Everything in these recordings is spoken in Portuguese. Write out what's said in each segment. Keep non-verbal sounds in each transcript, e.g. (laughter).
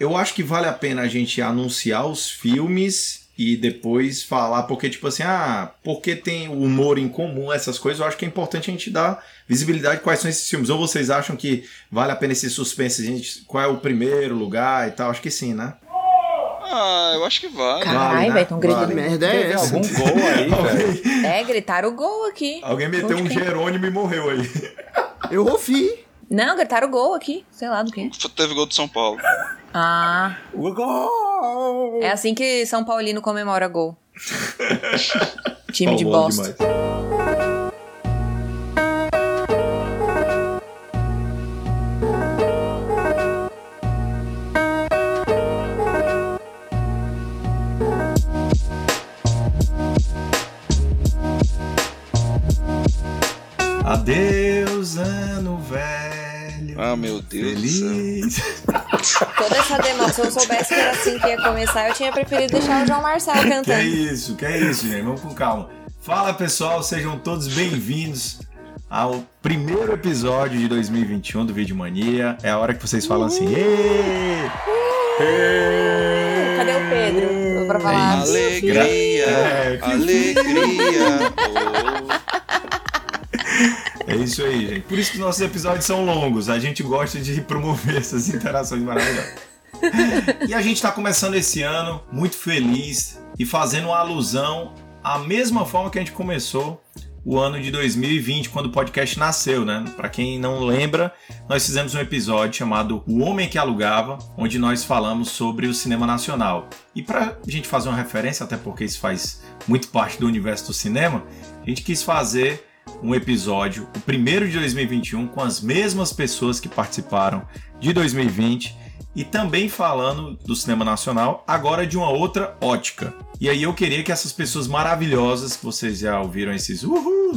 eu acho que vale a pena a gente anunciar os filmes e depois falar, porque, tipo assim, ah, porque tem o humor em comum, essas coisas, eu acho que é importante a gente dar visibilidade quais são esses filmes. Ou vocês acham que vale a pena esse suspense, gente, qual é o primeiro lugar e tal? Acho que sim, né? Ah, eu acho que vale. Caralho, Vale, né? velho, tão gritando. Vale. merda é Teve essa? algum gol aí, (laughs) velho. É, gritaram o gol aqui. Alguém meteu um? Jerônimo e morreu aí. Eu ouvi. Não, gritaram o gol aqui. Sei lá do que. Teve gol do São Paulo. Ah, O gol! é assim que São Paulino comemora gol. (laughs) Time de bosta. demais. Adeus. Ah, meu Deus. Feliz. (laughs) Toda essa demora, se eu soubesse que era assim que ia começar, eu tinha preferido deixar o João Marcelo Que é cantando. isso, que é isso, gente. Vamos com calma. Fala pessoal, sejam todos bem-vindos ao primeiro episódio de 2021 do Vídeo Mania. É a hora que vocês falam assim: "Ê!" Cadê o Pedro? Pra falar. Alegria, É, alegria. (laughs) É isso aí, gente. Por isso que os nossos episódios são longos. A gente gosta de promover essas interações maravilhosas. E a gente está começando esse ano muito feliz e fazendo uma alusão à mesma forma que a gente começou o ano de 2020, quando o podcast nasceu, né? Para quem não lembra, nós fizemos um episódio chamado O Homem que Alugava, onde nós falamos sobre o cinema nacional. E para a gente fazer uma referência, até porque isso faz muito parte do universo do cinema, a gente quis fazer um episódio, o primeiro de 2021, com as mesmas pessoas que participaram de 2020 e também falando do cinema nacional, agora de uma outra ótica. E aí eu queria que essas pessoas maravilhosas, que vocês já ouviram esses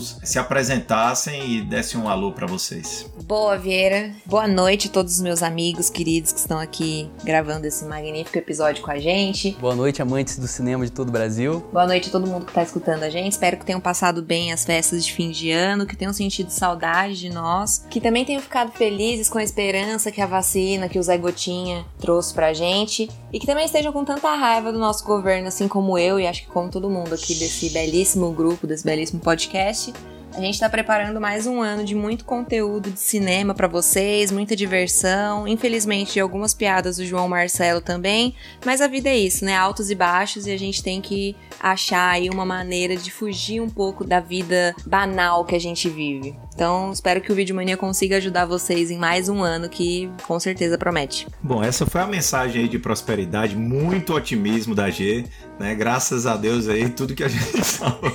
se apresentassem e dessem um alô para vocês. Boa, Vieira. Boa noite a todos os meus amigos queridos que estão aqui gravando esse magnífico episódio com a gente. Boa noite, amantes do cinema de todo o Brasil. Boa noite a todo mundo que está escutando a gente. Espero que tenham passado bem as festas de fim de ano, que tenham sentido saudade de nós, que também tenham ficado felizes com a esperança que a vacina que o Zé Gotinha trouxe pra gente e que também estejam com tanta raiva do nosso governo, assim como eu e acho que como todo mundo aqui desse belíssimo grupo, desse belíssimo podcast. A gente tá preparando mais um ano de muito conteúdo de cinema pra vocês, muita diversão. Infelizmente, algumas piadas do João Marcelo também. Mas a vida é isso, né? Altos e baixos, e a gente tem que achar aí uma maneira de fugir um pouco da vida banal que a gente vive. Então, espero que o Vídeo Mania consiga ajudar vocês em mais um ano que com certeza promete. Bom, essa foi a mensagem aí de prosperidade, muito otimismo da G, né? Graças a Deus aí, tudo que a gente (laughs) estava,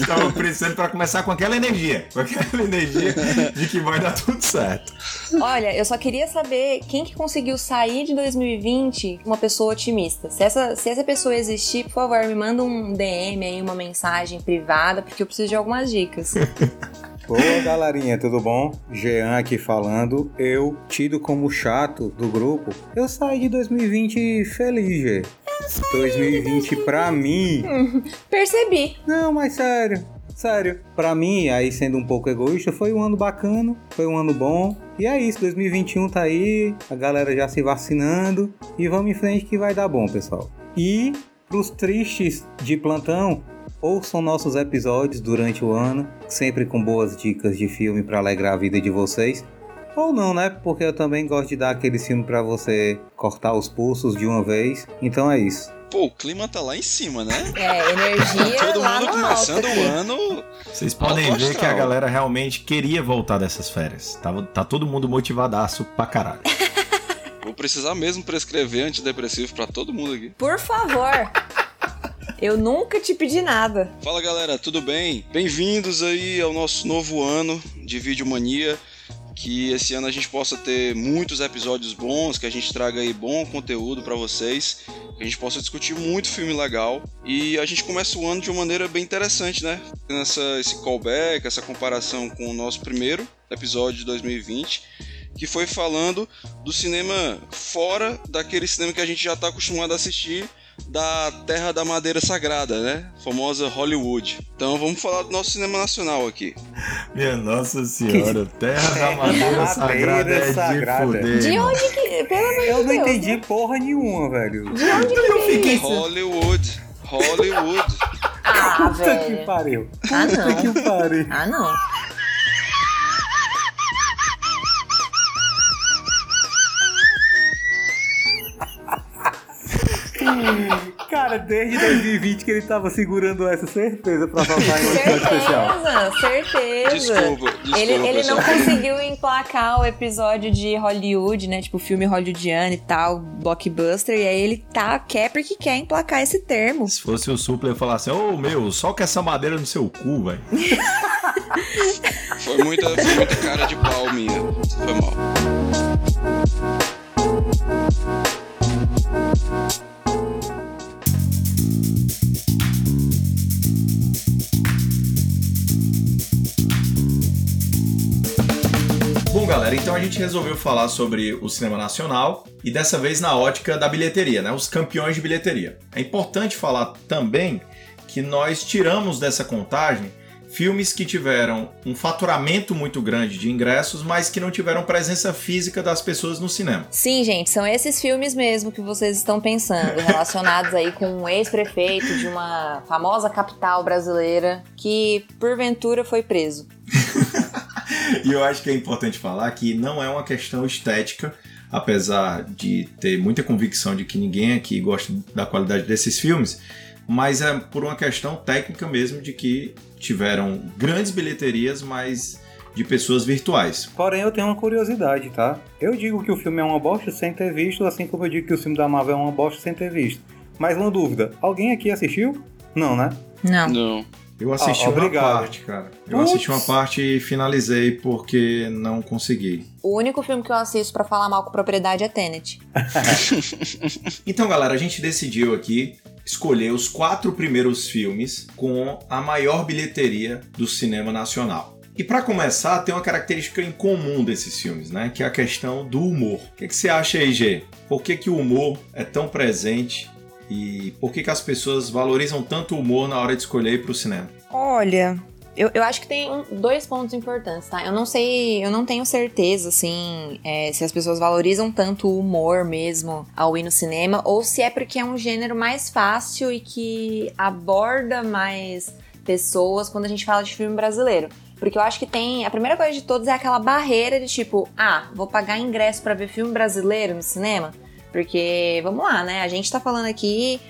estava precisando para começar com aquela energia, com aquela energia de que vai dar tudo certo. Olha, eu só queria saber quem que conseguiu sair de 2020 uma pessoa otimista. Se essa, se essa pessoa existir, por favor, me manda um DM aí, uma mensagem privada, porque eu preciso de algumas dicas. (laughs) Boa, galerinha, tudo bom? Jean aqui falando. Eu, tido como chato do grupo, eu saí de 2020 feliz, Gê. 2020 pra mim. (laughs) Percebi. Não, mas sério. Sério, pra mim, aí sendo um pouco egoísta, foi um ano bacana, foi um ano bom. E é isso, 2021 tá aí, a galera já se vacinando e vamos em frente que vai dar bom, pessoal. E pros tristes de plantão, ouçam nossos episódios durante o ano, sempre com boas dicas de filme pra alegrar a vida de vocês. Ou não, né? Porque eu também gosto de dar aquele filme pra você cortar os pulsos de uma vez. Então é isso. Pô, o clima tá lá em cima, né? É, energia (laughs) Todo lá mundo começando alto o ano. Vocês podem ver que a galera realmente queria voltar dessas férias. Tava, tá todo mundo motivadaço pra caralho. (laughs) Vou precisar mesmo prescrever antidepressivo pra todo mundo aqui. Por favor. Eu nunca te pedi nada. Fala galera, tudo bem? Bem-vindos aí ao nosso novo ano de Videomania. Que esse ano a gente possa ter muitos episódios bons, que a gente traga aí bom conteúdo pra vocês, que a gente possa discutir muito filme legal. E a gente começa o ano de uma maneira bem interessante, né? Tendo esse callback, essa comparação com o nosso primeiro episódio de 2020, que foi falando do cinema fora daquele cinema que a gente já está acostumado a assistir da terra da madeira sagrada, né? Famosa Hollywood. Então vamos falar do nosso cinema nacional aqui. Minha Nossa Senhora, terra da madeira sagrada é de foder. De onde que. Pelo amor de Eu não Deus, entendi né? porra nenhuma, velho. De onde que Eu fiquei- isso? Hollywood. Hollywood. Ah, Puta que velho. pariu. Ah, Puta não. que pariu. Ah, não. Cara, desde 2020 que ele tava segurando essa certeza pra soltar em um episódio especial. Certeza, certeza. Desculpa, desculpa, Ele, ele não conseguiu emplacar o episódio de Hollywood, né? Tipo, filme hollywoodiano e tal, blockbuster. E aí ele tá, quer porque quer emplacar esse termo. Se fosse o Supla, eu ia falar assim: Ô meu, só com essa madeira no seu cu, velho. Foi muita, foi muita cara de pau minha. Foi mal. Galera, então a gente resolveu falar sobre o cinema nacional e dessa vez na ótica da bilheteria, né? Os campeões de bilheteria. É importante falar também que nós tiramos dessa contagem filmes que tiveram um faturamento muito grande de ingressos, mas que não tiveram presença física das pessoas no cinema. Sim, gente, são esses filmes mesmo que vocês estão pensando, relacionados aí com um ex-prefeito de uma famosa capital brasileira que, porventura, foi preso. (laughs) E eu acho que é importante falar que não é uma questão estética, apesar de ter muita convicção de que ninguém aqui gosta da qualidade desses filmes, mas é por uma questão técnica mesmo de que tiveram grandes bilheterias, mas de pessoas virtuais. Porém, eu tenho uma curiosidade, tá? Eu digo que o filme é uma bosta sem ter visto, assim como eu digo que o filme da Marvel é uma bosta sem ter visto. Mas uma dúvida, alguém aqui assistiu? Não, né? Não. Não. Eu assisti Ah, uma obrigado. parte, cara. Eu assisti uma parte e finalizei porque não consegui. O único filme que eu assisto pra falar mal com propriedade é Tenet. (laughs) Então, galera, a gente decidiu aqui escolher os quatro primeiros filmes com a maior bilheteria do cinema nacional. E para começar, tem uma característica em comum desses filmes, né? Que é a questão do humor. O que, que você acha aí, Gê? Por que, que o humor é tão presente e por que, que as pessoas valorizam tanto o humor na hora de escolher ir pro cinema? Olha, eu, eu acho que tem dois pontos importantes, tá? Eu não sei, eu não tenho certeza, assim, é, se as pessoas valorizam tanto o humor mesmo ao ir no cinema, ou se é porque é um gênero mais fácil e que aborda mais pessoas quando a gente fala de filme brasileiro. Porque eu acho que tem. A primeira coisa de todos é aquela barreira de tipo, ah, vou pagar ingresso pra ver filme brasileiro no cinema. Porque, vamos lá, né? A gente tá falando aqui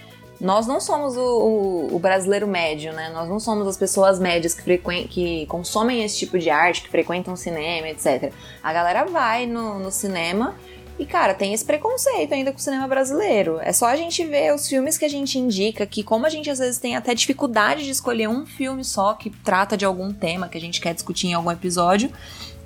nós não somos o, o- o brasileiro médio, né? Nós não somos as pessoas médias que, que consomem esse tipo de arte, que frequentam cinema, etc. A galera vai no, no cinema e, cara, tem esse preconceito ainda com o cinema brasileiro. É só a gente ver os filmes que a gente indica, que como a gente às vezes tem até dificuldade de escolher um filme só que trata de algum tema que a gente quer discutir em algum episódio,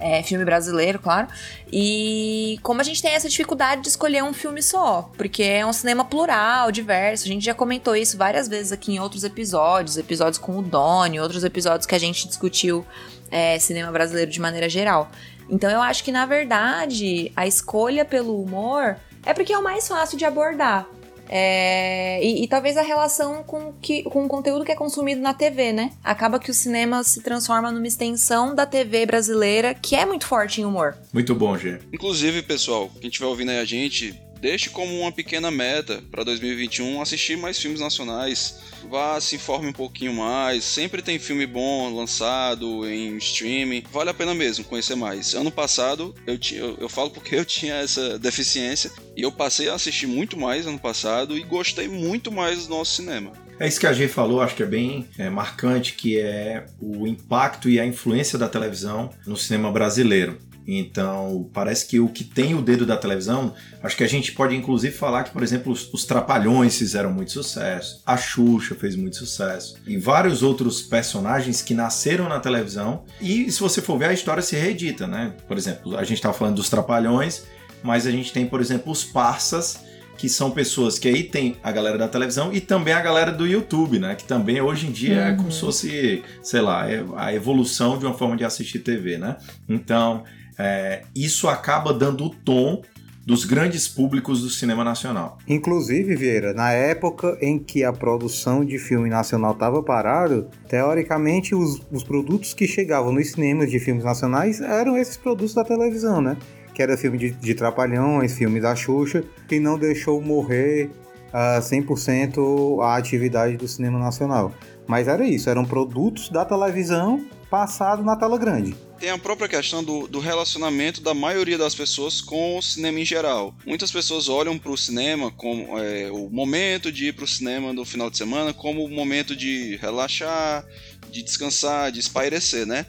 é, filme brasileiro, claro. E como a gente tem essa dificuldade de escolher um filme só, porque é um cinema plural, diverso. A gente já comentou isso várias vezes aqui em outros episódios, episódios com o Doni, outros episódios que a gente discutiu é, cinema brasileiro de maneira geral. Então eu acho que na verdade a escolha pelo humor é porque é o mais fácil de abordar. É, e, e talvez a relação com, que, com o conteúdo que é consumido na TV, né? Acaba que o cinema se transforma numa extensão da TV brasileira que é muito forte em humor. Muito bom, Gê. Inclusive, pessoal, quem estiver ouvindo aí a gente, deixe como uma pequena meta para 2021 assistir mais filmes nacionais. Vá, se informe um pouquinho mais. Sempre tem filme bom lançado em streaming. Vale a pena mesmo conhecer mais. Ano passado, eu, ti- eu, eu falo porque eu (laughs) tinha essa deficiência. E eu passei a assistir muito mais ano passado e gostei muito mais do nosso cinema. É isso que a G falou, acho que é bem é, marcante, que é o impacto e a influência da televisão no cinema brasileiro. Então, parece que o que tem o dedo da televisão, acho que a gente pode inclusive falar que, por exemplo, os, os Trapalhões fizeram muito sucesso, a Xuxa fez muito sucesso, e vários outros personagens que nasceram na televisão. E se você for ver, a história se reedita, né? Por exemplo, a gente estava falando dos Trapalhões, mas a gente tem, por exemplo, os Parsas, que são pessoas que aí tem a galera da televisão e também a galera do YouTube, né? Que também hoje em dia é como se fosse, sei lá, é a evolução de uma forma de assistir TV, né? Então, é, isso acaba dando o tom dos grandes públicos do cinema nacional. Inclusive, Vieira, na época em que a produção de filme nacional estava parado, teoricamente os, os produtos que chegavam nos cinemas de filmes nacionais eram esses produtos da televisão, né? Que era filme de, de Trapalhões, filme da Xuxa, que não deixou morrer uh, 100% a atividade do cinema nacional. Mas era isso, eram produtos da televisão passados na tela grande tem a própria questão do, do, relacionamento da maioria das pessoas com o cinema em geral. Muitas pessoas olham para o cinema como é, o momento de ir para o cinema no final de semana como o momento de relaxar, de descansar, de espairecer, né?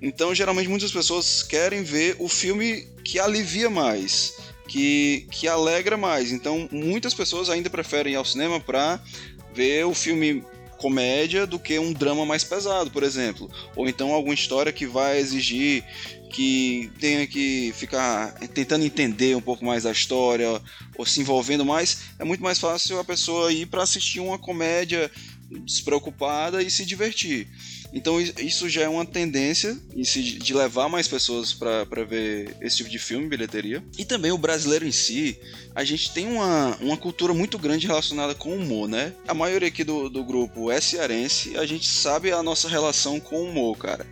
Então, geralmente, muitas pessoas querem ver o filme que alivia mais, que, que alegra mais. Então, muitas pessoas ainda preferem ir ao cinema para ver o filme comédia do que um drama mais pesado, por exemplo. Ou então alguma história que vai exigir que tenha que ficar tentando entender um pouco mais a história ou se envolvendo mais. É muito mais fácil a pessoa ir para assistir uma comédia despreocupada e se divertir. Então isso já é uma tendência de levar mais pessoas para ver esse tipo de filme, bilheteria. E também o brasileiro em si, a gente tem uma, uma cultura muito grande relacionada com o humor, né? A maioria aqui do, do grupo é cearense, a gente sabe a nossa relação com o humor, cara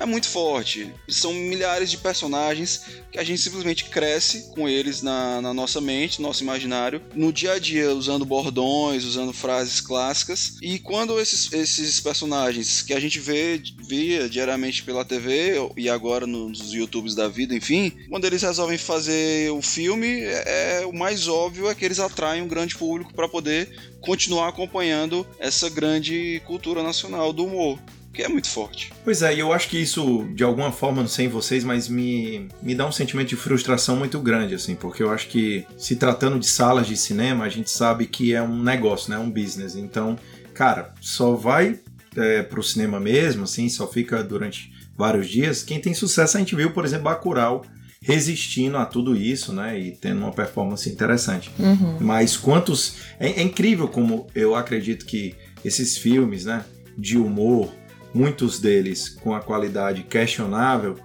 é muito forte. São milhares de personagens que a gente simplesmente cresce com eles na, na nossa mente, no nosso imaginário, no dia a dia, usando bordões, usando frases clássicas. E quando esses, esses personagens que a gente vê via diariamente pela TV e agora nos YouTubes da vida, enfim, quando eles resolvem fazer o filme, é, é o mais óbvio é que eles atraem um grande público para poder continuar acompanhando essa grande cultura nacional do humor que é muito forte. Pois é, e eu acho que isso, de alguma forma, não sei em vocês, mas me, me dá um sentimento de frustração muito grande, assim, porque eu acho que, se tratando de salas de cinema, a gente sabe que é um negócio, né? Um business. Então, cara, só vai é, pro cinema mesmo, assim, só fica durante vários dias. Quem tem sucesso, a gente viu, por exemplo, Bacurau resistindo a tudo isso, né? E tendo uma performance interessante. Uhum. Mas quantos. É, é incrível como eu acredito que esses filmes, né? De humor, muitos deles com a qualidade questionável,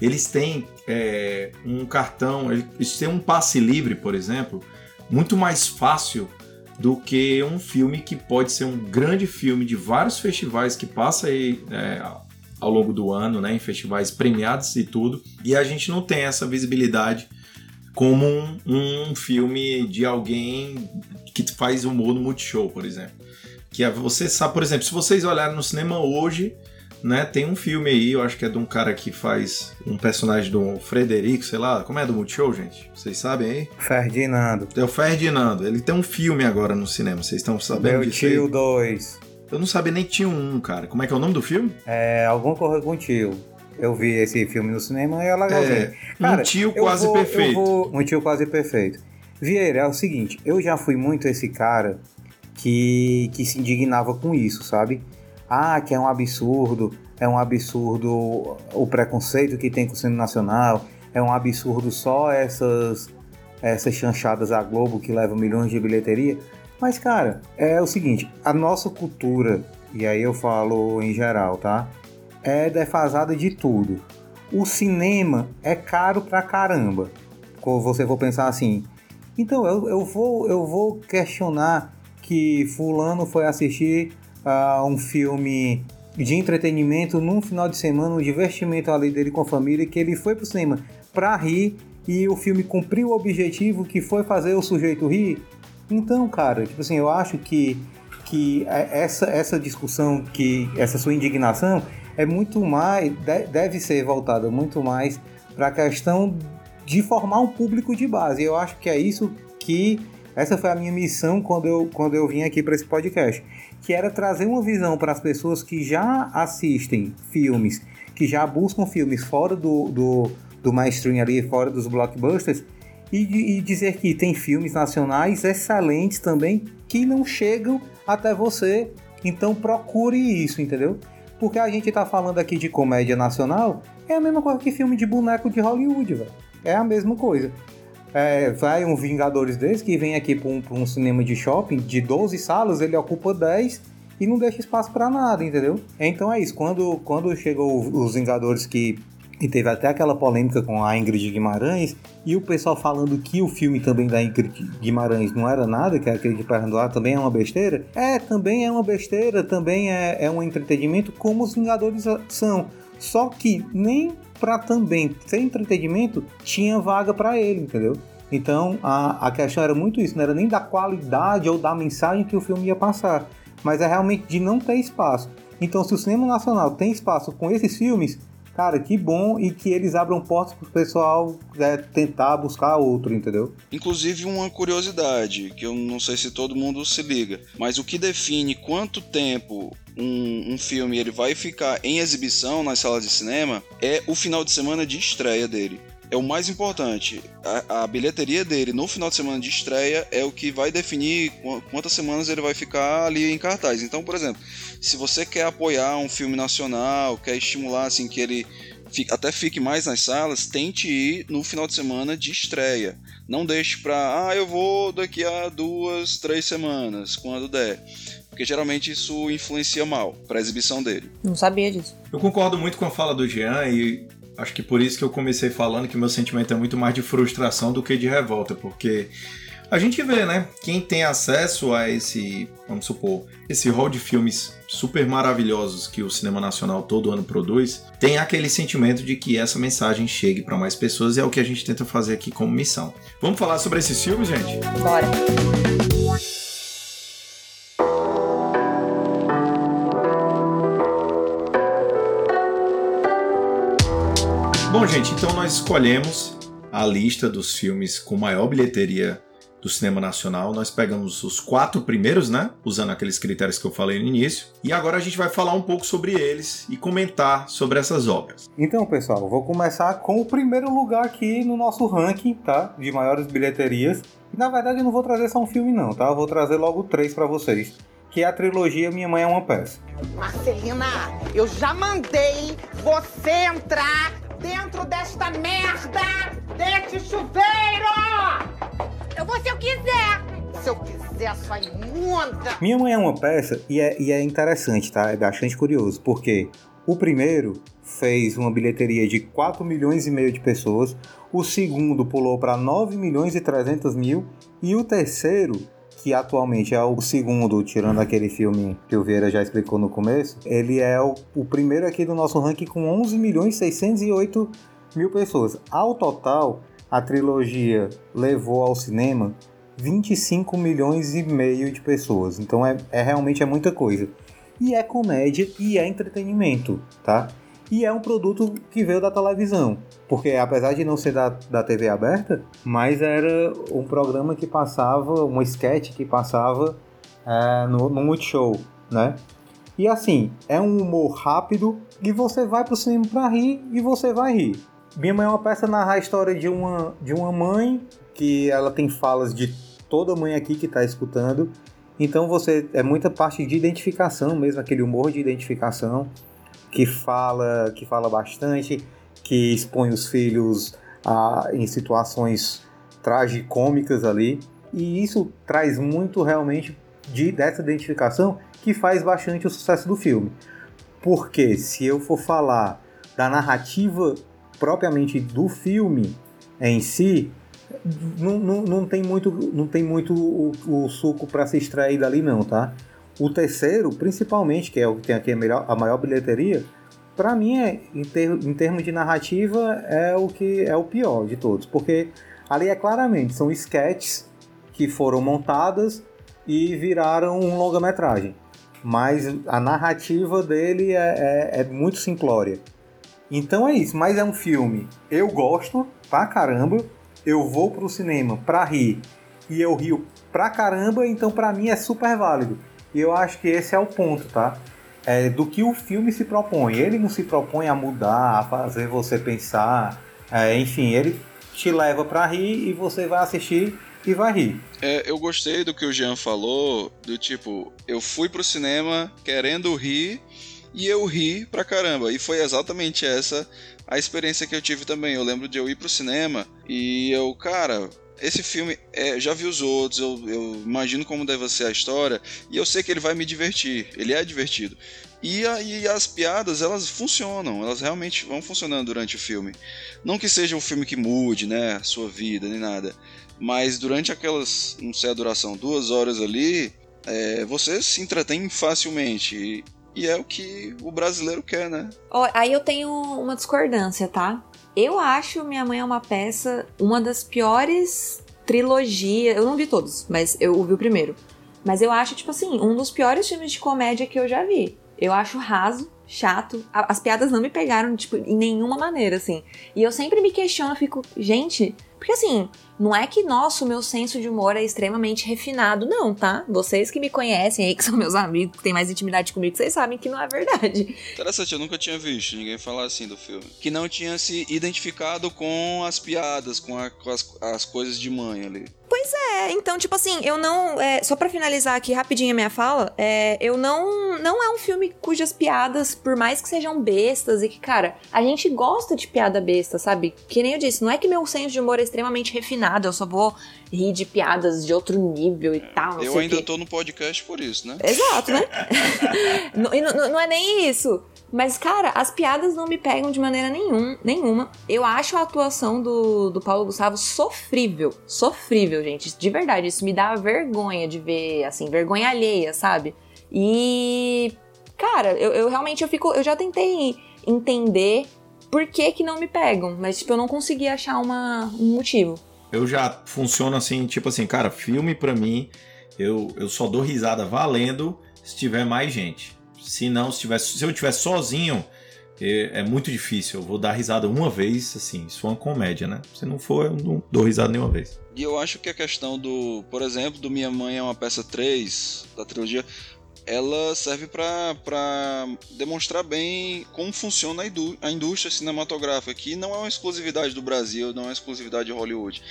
eles têm é, um cartão, eles têm um passe livre, por exemplo, muito mais fácil do que um filme que pode ser um grande filme de vários festivais que passa aí é, ao longo do ano, né, em festivais premiados e tudo, e a gente não tem essa visibilidade como um, um filme de alguém que faz humor no Multishow, por exemplo. Que é, você sabe, por exemplo, se vocês olharem no cinema hoje, né, tem um filme aí, eu acho que é de um cara que faz um personagem do Frederico, sei lá, como é do Multishow, gente? Vocês sabem aí? Ferdinando. É o Ferdinando. Ele tem um filme agora no cinema, vocês estão sabendo Meu disso? Tio 2. Eu não sabia nem que tinha um, cara. Como é que é o nome do filme? É Algum Correr com Tio. Eu vi esse filme no cinema e é legalzinho. É, cara, um tio quase vou, perfeito. Vou, um tio quase perfeito. Vieira, é o seguinte, eu já fui muito esse cara que, que se indignava com isso, sabe? Ah, que é um absurdo, é um absurdo o preconceito que tem com o cinema nacional, é um absurdo só essas, essas chanchadas à Globo que levam milhões de bilheteria. Mas, cara, é o seguinte, a nossa cultura, e aí eu falo em geral, tá? É defasada de tudo. O cinema é caro pra caramba. Você for pensar assim, então eu, eu, vou, eu vou questionar que fulano foi assistir uh, um filme de entretenimento num final de semana, um divertimento ali dele com a família, que ele foi pro cinema pra rir e o filme cumpriu o objetivo que foi fazer o sujeito rir. Então, cara, tipo assim, eu acho que, que é, essa, essa discussão, que essa sua indignação é muito mais, deve ser voltada muito mais para a questão de formar um público de base. Eu acho que é isso que essa foi a minha missão quando eu, quando eu vim aqui para esse podcast, que era trazer uma visão para as pessoas que já assistem filmes, que já buscam filmes fora do, do, do mainstream ali, fora dos blockbusters, e, e dizer que tem filmes nacionais excelentes também que não chegam até você. Então procure isso, entendeu? Porque a gente tá falando aqui de comédia nacional, é a mesma coisa que filme de boneco de Hollywood, velho. É a mesma coisa. É, vai um Vingadores desse que vem aqui para um, um, cinema de shopping de 12 salas, ele ocupa 10 e não deixa espaço para nada, entendeu? Então é isso. Quando, quando chegou os Vingadores que E teve até aquela polêmica com a Ingrid Guimarães e o pessoal falando que o filme também da Ingrid Guimarães não era nada, que aquele de Perna do Ar também é uma besteira. É, também é uma besteira, também é, é um entretenimento como os Vingadores são. Só que nem para também ser entretenimento tinha vaga para ele, entendeu? Então a, a questão era muito isso, não era nem da qualidade ou da mensagem que o filme ia passar, mas é realmente de não ter espaço. Então, se o cinema nacional tem espaço com esses filmes, cara, que bom e que eles abram portas pro pessoal é, tentar buscar outro, entendeu? Inclusive, uma curiosidade, que eu não sei se todo mundo se liga, mas o que define quanto tempo um, um, filme ele vai ficar em exibição nas salas de cinema é o final de semana de estreia dele é o mais importante. A, a, bilheteria dele no final de semana de estreia é o que vai definir quantas semanas ele vai ficar ali em cartaz. Então, por exemplo, se você quer apoiar um filme nacional, quer estimular assim que ele até fique mais nas salas, tente ir no final de semana de estreia. Não deixe para, ah, eu vou daqui a duas, três semanas, quando der. Porque geralmente isso influencia mal para a exibição dele. Não sabia disso. Eu concordo muito com a fala do Jean e acho que por isso que eu comecei falando que meu sentimento é muito mais de frustração do que de revolta, porque a gente vê, né? Quem tem acesso a esse, vamos supor, esse rol de filmes super maravilhosos que o cinema nacional todo ano produz, tem aquele sentimento de que essa mensagem chegue para mais pessoas e é o que a gente tenta fazer aqui como missão. Vamos falar sobre esses filmes, gente? Bora. Gente, então nós escolhemos a lista dos filmes com maior bilheteria do cinema nacional. Nós pegamos os quatro primeiros, né? Usando aqueles critérios que eu falei no início. E agora a gente vai falar um pouco sobre eles e comentar sobre essas obras. Então, pessoal, vou começar com o primeiro lugar aqui no nosso ranking, tá? De maiores bilheterias. E, na verdade, eu não vou trazer só um filme, não, tá? Eu vou trazer logo três para vocês. Que é a trilogia Minha Mãe é uma Peça. Marcelina, eu já mandei você entrar dentro desta merda deste chuveiro! Eu vou se eu quiser! Se eu quiser, sua imunda! Minha mãe é uma peça e é, e é interessante, tá? É bastante curioso, porque o primeiro fez uma bilheteria de 4 milhões e meio de pessoas, o segundo pulou para 9 milhões e 300 mil e o terceiro que atualmente é o segundo, tirando aquele filme que o Vieira já explicou no começo, ele é o, o primeiro aqui do nosso ranking com 11 milhões 608 mil pessoas. Ao total, a trilogia levou ao cinema 25 milhões e meio de pessoas. Então é, é realmente é muita coisa. E é comédia e é entretenimento, tá? e é um produto que veio da televisão. Porque apesar de não ser da, da TV aberta, mas era um programa que passava, um sketch que passava é, no, no Multishow, né? E assim, é um humor rápido e você vai pro cinema pra rir e você vai rir. Minha Mãe é uma peça narra a história de uma, de uma mãe que ela tem falas de toda mãe aqui que está escutando. Então você é muita parte de identificação mesmo, aquele humor de identificação que fala, que fala bastante, que expõe os filhos a, em situações tragicômicas ali. E isso traz muito realmente de, dessa identificação que faz bastante o sucesso do filme. Porque se eu for falar da narrativa propriamente do filme em si, não, não, não tem muito, não tem muito o, o suco para se extrair dali não, tá? O terceiro, principalmente, que é o que tem aqui a, melhor, a maior bilheteria, para mim, é, em, ter, em termos de narrativa, é o que é o pior de todos, porque ali é claramente são sketches que foram montadas e viraram um longa-metragem. Mas a narrativa dele é, é, é, muito simplória. Então é isso, mas é um filme. Eu gosto pra caramba, eu vou pro cinema pra rir e eu rio pra caramba, então pra mim é super válido. E eu acho que esse é o ponto, tá? É, do que o filme se propõe. Ele não se propõe a mudar, a fazer você pensar. É, enfim, ele te leva para rir e você vai assistir e vai rir. É, eu gostei do que o Jean falou, do tipo, eu fui pro cinema querendo rir e eu ri pra caramba. E foi exatamente essa a experiência que eu tive também. Eu lembro de eu ir pro cinema e eu, cara, esse filme, é, já vi os outros, eu, eu imagino como deve ser a história, e eu sei que ele vai me divertir, ele é divertido. E, a, e as piadas, elas funcionam, elas realmente vão funcionando durante o filme. Não que seja um filme que mude, né, a sua vida, nem nada. Mas durante aquelas, não sei a duração, duas horas ali, é, você se entretém facilmente. E, e é o que o brasileiro quer, né? Ó, aí eu tenho uma discordância, tá? Eu acho Minha Mãe é uma peça, uma das piores trilogias. Eu não vi todos, mas eu vi o primeiro. Mas eu acho, tipo assim, um dos piores filmes de comédia que eu já vi. Eu acho raso, chato. As piadas não me pegaram, tipo, em nenhuma maneira, assim. E eu sempre me questiono, fico, gente. Porque assim, não é que, nossa, o meu senso de humor é extremamente refinado, não, tá? Vocês que me conhecem aí, que são meus amigos, que têm mais intimidade comigo, vocês sabem que não é verdade. Interessante, eu nunca tinha visto ninguém falar assim do filme. Que não tinha se identificado com as piadas, com, a- com as, as coisas de mãe ali. É, então, tipo assim, eu não. é, só pra finalizar aqui rapidinho a minha fala, é, eu não. Não é um filme cujas piadas, por mais que sejam bestas e que, cara, a gente gosta de piada besta, sabe? Que nem eu disse, não é que meu senso de humor é extremamente refinado, eu só vou rir de piadas de outro nível e tal. Não eu ainda tô no podcast por isso, né? Exato, né? (laughs) não, não- não é nem isso. Mas, cara, as piadas não me pegam de maneira nenhum, nenhuma. Eu acho a atuação do, do Paulo Gustavo sofrível. Sofrível, gente. De verdade, isso me dá vergonha de ver, assim, vergonha alheia, sabe? E. Cara, eu, eu realmente eu fico. Eu já tentei entender por que que não me pegam, mas, tipo, eu não consegui achar uma, um motivo. Eu já funciono assim, tipo assim, cara, filme pra mim, eu, eu só dou risada valendo se tiver mais gente. Se não, se, tiver, se eu estiver sozinho, é, é muito difícil. Eu vou dar risada uma vez, assim, isso é uma comédia, né? Se não for, eu não dou risada nenhuma vez. E eu acho que a questão do, por exemplo, do Minha Mãe é uma peça 3 da trilogia, ela serve pra demonstrar bem como funciona a, indú- a indústria cinematográfica, que não é uma exclusividade do Brasil, não é uma exclusividade de Hollywood.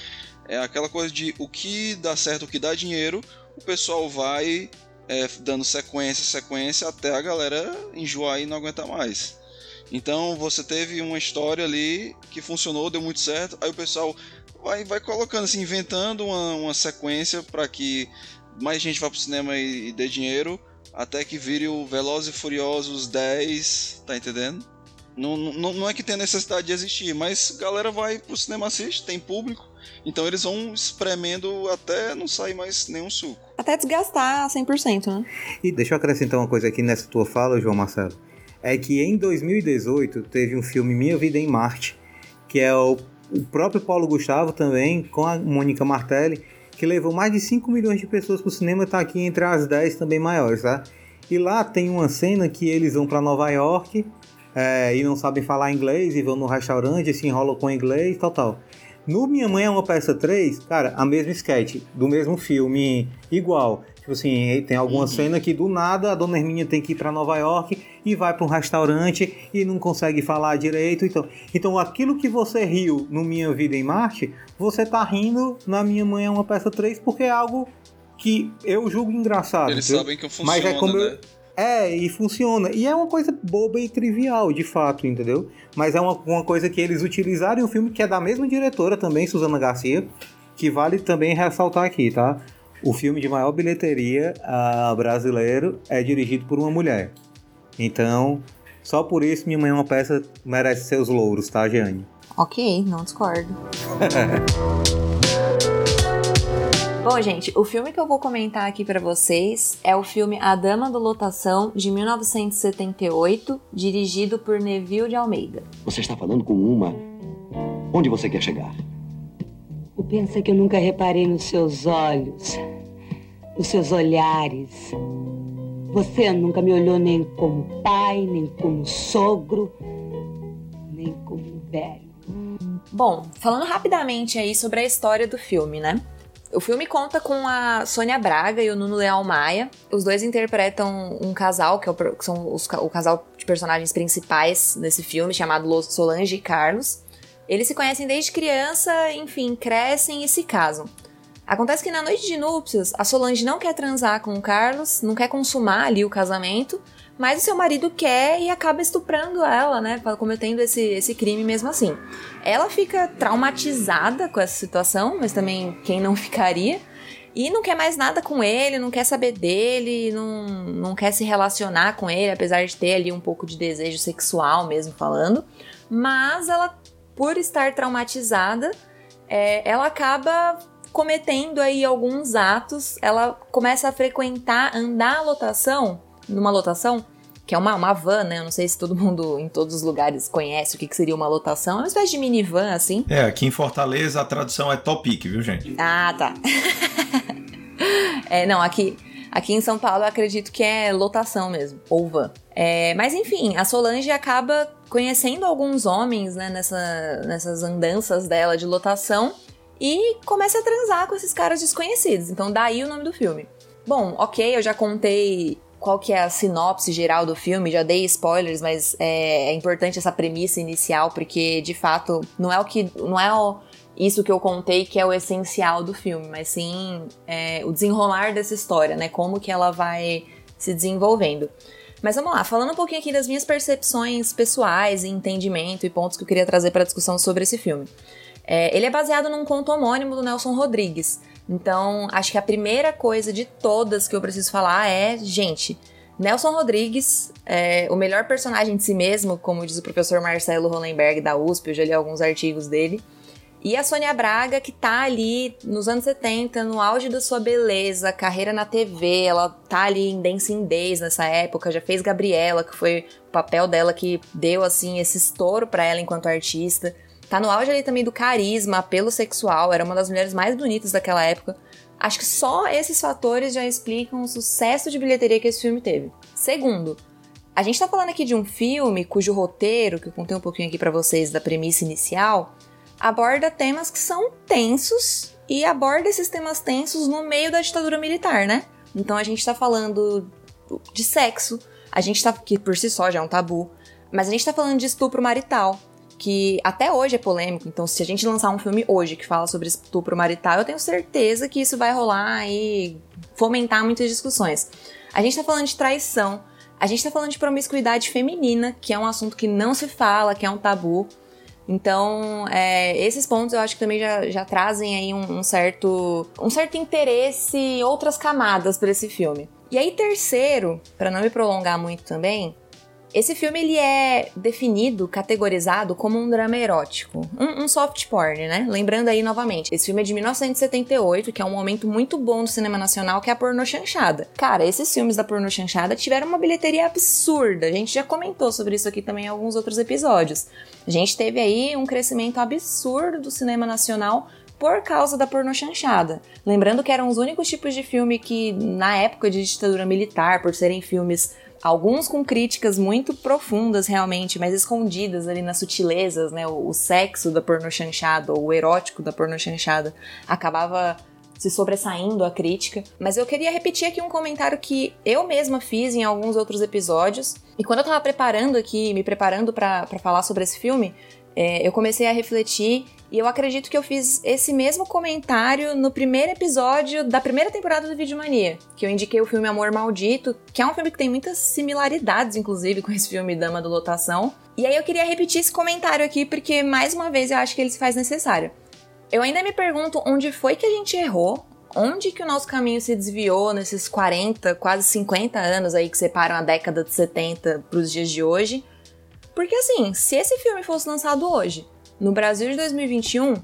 É aquela coisa de o que dá certo, o que dá dinheiro, o pessoal vai é, dando sequência, sequência, até a galera enjoar e não aguentar mais. Então você teve uma história ali que funcionou, deu muito certo, aí o pessoal vai, vai colocando, assim, inventando uma, uma sequência para que mais gente vá pro cinema e, e dê dinheiro, até que vire o Velozes e Furiosos 10, tá entendendo? Não, não, não é que tenha necessidade de existir, mas a galera vai pro cinema assiste, tem público, então eles vão espremendo até não sair mais nenhum suco. Até desgastar 100%, né? E deixa eu acrescentar uma coisa aqui nessa tua fala, João Marcelo. É que em 2018 teve um filme Minha Vida em Marte, que é o, o próprio Paulo Gustavo também, com a Mônica Martelli, que levou mais de 5 milhões de pessoas pro cinema, tá aqui entre as 10 também maiores, tá? E lá tem uma cena que eles vão para Nova York é, e não sabem falar inglês e vão no restaurante, se enrolam com inglês, tal, tal. No Minha Mãe é uma peça 3, cara, a mesma sketch, do mesmo filme, igual. Tipo assim, tem alguma cena que do nada a dona Hermínia tem que ir pra Nova York e vai pra um restaurante e não consegue falar direito. Então, então aquilo que você riu no Minha Vida em Marte, você tá rindo na Minha Mãe é uma peça 3 porque é algo que eu julgo engraçado. Eles entendeu? sabem que funciona, Mas é como eu- né? É, e funciona. E é uma coisa boba e trivial, de fato, entendeu? Mas é uma, uma coisa que eles utilizaram em um filme que é da mesma diretora também, Suzana Garcia, que vale também ressaltar aqui, tá? O filme de maior bilheteria ah, brasileiro é dirigido por uma mulher. Então, só por isso Minha Mãe é uma peça merece seus louros, tá, Jeane? Ok, não discordo. (laughs) Bom, gente, o filme que eu vou comentar aqui pra vocês é o filme A Dama do Lotação, de 1978, dirigido por Neville de Almeida. Você está falando com uma. Onde você quer chegar? O pensa que eu nunca reparei nos seus olhos, nos seus olhares. Você nunca me olhou nem como pai, nem como sogro, nem como velho. Bom, falando rapidamente aí sobre a história do filme, né? O filme conta com a Sônia Braga e o Nuno Leal Maia. Os dois interpretam um casal, que, é o, que são os o casal de personagens principais nesse filme, chamado Solange e Carlos. Eles se conhecem desde criança, enfim, crescem e se casam. Acontece que na noite de núpcias, a Solange não quer transar com o Carlos, não quer consumar ali o casamento, mas o seu marido quer e acaba estuprando ela, né? Cometendo esse, esse crime mesmo assim. Ela fica traumatizada com essa situação, mas também quem não (laughs) ficaria? E não quer mais nada com ele, não quer saber dele, não, não quer se relacionar com ele, apesar de ter ali um pouco de desejo sexual mesmo falando. Mas ela, por estar traumatizada, é, ela acaba cometendo aí alguns atos. Ela começa a frequentar, andar a lotação, numa lotação, que é uma, uma van, né? Eu não sei se todo mundo em todos os lugares conhece o que, que seria uma lotação. É uma espécie de minivan, assim. É, aqui em Fortaleza a tradução é Topic, viu, gente? Ah, tá. (laughs) é, não, aqui, aqui em São Paulo eu acredito que é lotação mesmo, ou van. É, mas enfim, a Solange acaba conhecendo alguns homens né, nessa, nessas andanças dela de lotação e começa a transar com esses caras desconhecidos. Então daí o nome do filme. Bom, ok, eu já contei qual que é a sinopse geral do filme, já dei spoilers, mas é, é importante essa premissa inicial, porque de fato não é o que. não é o, isso que eu contei que é o essencial do filme, mas sim é, o desenrolar dessa história, né? Como que ela vai se desenvolvendo. Mas vamos lá, falando um pouquinho aqui das minhas percepções pessoais e entendimento e pontos que eu queria trazer para a discussão sobre esse filme. É, ele é baseado num conto homônimo do Nelson Rodrigues. Então, acho que a primeira coisa de todas que eu preciso falar é, gente, Nelson Rodrigues, é o melhor personagem de si mesmo, como diz o professor Marcelo Hollenberg da USP, eu já li alguns artigos dele. E a Sônia Braga, que tá ali nos anos 70, no auge da sua beleza, carreira na TV, ela tá ali em Dancing Days nessa época, já fez Gabriela, que foi o papel dela que deu, assim, esse estouro para ela enquanto artista. Tá no auge ali também do carisma, apelo sexual, era uma das mulheres mais bonitas daquela época. Acho que só esses fatores já explicam o sucesso de bilheteria que esse filme teve. Segundo, a gente tá falando aqui de um filme cujo roteiro, que eu contei um pouquinho aqui para vocês da premissa inicial, aborda temas que são tensos e aborda esses temas tensos no meio da ditadura militar, né? Então a gente tá falando de sexo, a gente tá. que por si só já é um tabu, mas a gente tá falando de estupro marital, que até hoje é polêmico. Então, se a gente lançar um filme hoje que fala sobre estupro marital, eu tenho certeza que isso vai rolar e fomentar muitas discussões. A gente tá falando de traição, a gente tá falando de promiscuidade feminina, que é um assunto que não se fala, que é um tabu. Então, é, esses pontos eu acho que também já, já trazem aí um, um, certo, um certo interesse, outras camadas para esse filme. E aí, terceiro, para não me prolongar muito também, esse filme ele é definido, categorizado como um drama erótico, um, um, soft porn, né? Lembrando aí novamente, esse filme é de 1978, que é um momento muito bom do cinema nacional, que é a porno chanchada. Cara, esses filmes da porno chanchada tiveram uma bilheteria absurda. A gente já comentou sobre isso aqui também em alguns outros episódios. A gente teve aí um crescimento absurdo do cinema nacional por causa da porno chanchada. Lembrando que eram os únicos tipos de filme que, na época de ditadura militar, por serem filmes Alguns com críticas muito profundas, realmente, mas escondidas ali nas sutilezas, né? O, o sexo da porno chanchada, ou o erótico da porno chanchada, acabava se sobressaindo a crítica. Mas eu queria repetir aqui um comentário que eu mesma fiz em alguns outros episódios. E quando eu tava preparando aqui, me preparando para falar sobre esse filme, é, eu comecei a refletir e eu acredito que eu fiz esse mesmo comentário no primeiro episódio da primeira temporada do Vídeo Mania, que eu indiquei o filme Amor Maldito, que é um filme que tem muitas similaridades, inclusive, com esse filme Dama do Lotação. E aí eu queria repetir esse comentário aqui, porque mais uma vez eu acho que ele se faz necessário. Eu ainda me pergunto onde foi que a gente errou, onde que o nosso caminho se desviou nesses 40, quase 50 anos aí que separam a década de 70 para os dias de hoje. Porque assim, se esse filme fosse lançado hoje, no Brasil de 2021,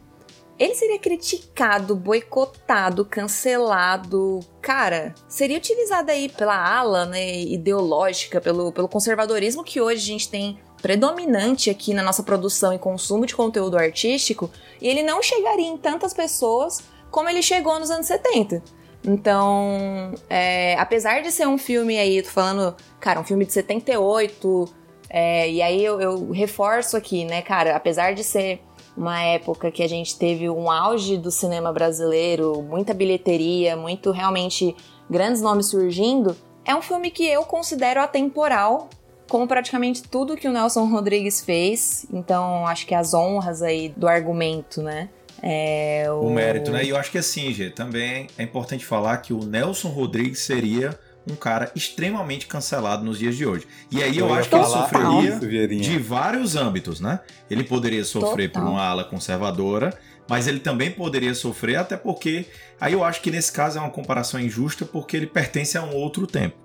ele seria criticado, boicotado, cancelado. Cara, seria utilizado aí pela ala né, ideológica, pelo, pelo conservadorismo que hoje a gente tem predominante aqui na nossa produção e consumo de conteúdo artístico, e ele não chegaria em tantas pessoas como ele chegou nos anos 70. Então, é, apesar de ser um filme aí, tô falando, cara, um filme de 78, é, e aí eu, eu reforço aqui, né, cara, apesar de ser uma época que a gente teve um auge do cinema brasileiro, muita bilheteria, muito realmente grandes nomes surgindo, é um filme que eu considero atemporal, como praticamente tudo que o Nelson Rodrigues fez. Então, acho que as honras aí do argumento, né? É, o... o mérito, né? E eu acho que assim, Gê, também é importante falar que o Nelson Rodrigues seria um cara extremamente cancelado nos dias de hoje. E aí eu, Eu acho que ele sofreria isso, de vários âmbitos, né? Ele poderia sofrer Total. por uma ala conservadora, mas ele também poderia sofrer, até porque. Aí eu acho que nesse caso é uma comparação injusta, porque ele pertence a um outro tempo.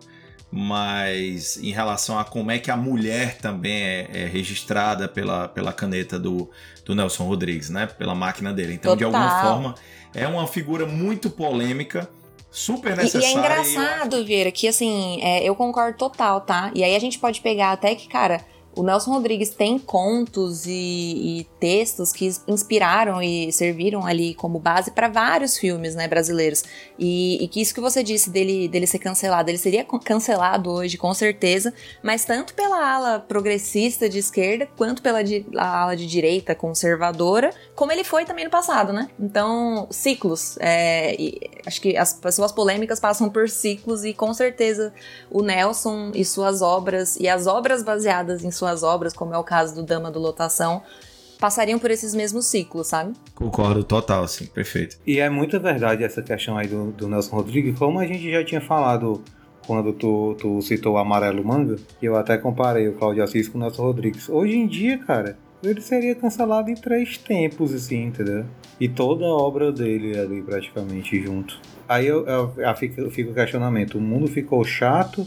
Mas em relação a como é que a mulher também é, é registrada pela, pela caneta do, do Nelson Rodrigues, né? Pela máquina dele. Então, de Total. alguma forma, é uma figura muito polêmica, super E, e necessária. é e eu engraçado, Vieira, que assim, é, eu concordo total, tá? E aí a gente pode pegar até que, cara, o Nelson Rodrigues tem contos e, e textos que inspiraram e serviram ali como base para vários filmes, né, brasileiros. E, e que isso que você disse dele, dele ser cancelado, ele seria cancelado hoje, com certeza, mas tanto pela ala progressista de esquerda, quanto pela a ala de direita conservadora, como ele foi também no passado, né? Então, ciclos. é, acho que as pessoas polêmicas passam por ciclos e com certeza o Nelson e suas obras, e as obras baseadas em suas obras, como é o caso do Dama do Lotação, passariam por esses mesmos ciclos, sabe? Concordo total, sim, perfeito. E é muita verdade essa questão aí do, do Nelson Rodrigues, como a gente já tinha falado quando tu, tu citou o Amarelo Manga, e eu até comparei o Claudio Assis com o Nelson Rodrigues. Hoje em dia, cara, ele seria cancelado em três tempos, assim, entendeu? E toda a obra dele ali praticamente junto. Aí eu, eu, eu fico, fica o questionamento, o mundo ficou chato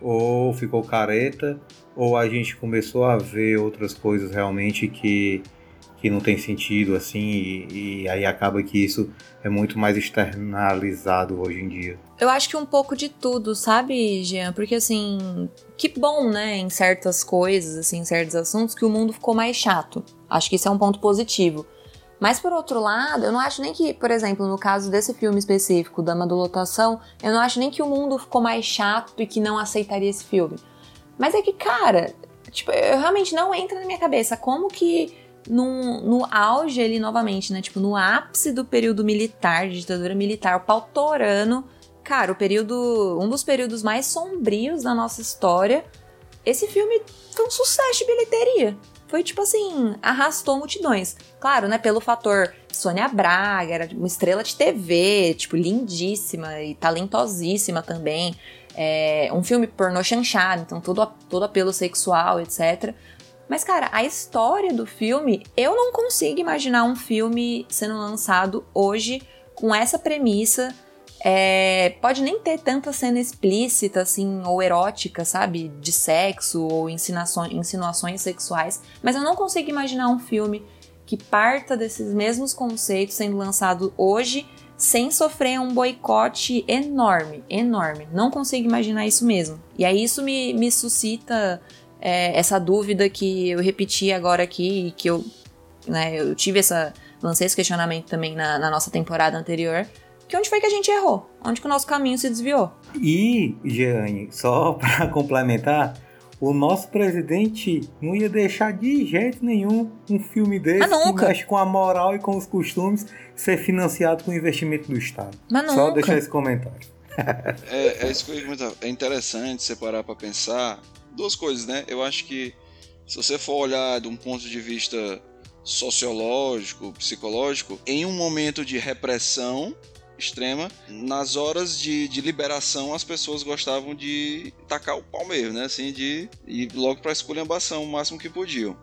ou ficou careta, ou a gente começou a ver outras coisas realmente que, que não tem sentido assim, e, e aí acaba que isso é muito mais externalizado hoje em dia. Eu acho que um pouco de tudo, sabe, Jean? Porque assim, que bom, né, em certas coisas, assim, em certos assuntos, que o mundo ficou mais chato. Acho que isso é um ponto positivo. Mas por outro lado, eu não acho nem que, por exemplo, no caso desse filme específico, Dama do Lotação, eu não acho nem que o mundo ficou mais chato e que não aceitaria esse filme. Mas é que, cara, tipo, eu realmente não entra na minha cabeça como que no, no auge ali novamente, né? Tipo, no ápice do período militar, de ditadura militar, o pau torando, cara, o período. um dos períodos mais sombrios da nossa história. Esse filme foi um sucesso de bilheteria. Foi tipo assim, arrastou multidões. Claro, né? Pelo fator Sônia Braga, era uma estrela de TV, tipo, lindíssima e talentosíssima também. É, um filme pornô chanchado, então todo, todo apelo sexual, etc. Mas, cara, a história do filme, eu não consigo imaginar um filme sendo lançado hoje com essa premissa. É, pode nem ter tanta cena explícita, assim, ou erótica, sabe? De sexo ou insinuações, sexuais. Mas eu não consigo imaginar um filme que parta desses mesmos conceitos sendo lançado hoje sem sofrer um boicote enorme, enorme. Não consigo imaginar isso mesmo. E aí isso me, me suscita é, essa dúvida que eu repeti agora aqui, que eu, né, eu tive essa. lancei esse questionamento também na, na nossa temporada anterior. Que onde foi que a gente errou? Onde que o nosso caminho se desviou? E, Jeane, só (laughs) para complementar, o nosso presidente não ia deixar de jeito nenhum um filme desse Mas nunca. que mexe com a moral e com os costumes ser financiado com investimento do Estado. Mas Só nunca. deixar esse comentário. É, é isso que eu ia comentar. É interessante separar para pensar duas coisas, né? Eu acho que se você for olhar de um ponto de vista sociológico, psicológico, em um momento de repressão extrema, nas horas de, de liberação as pessoas gostavam de tacar o pau mesmo, né? Assim, de ir logo pra esculhambação o máximo que podiam.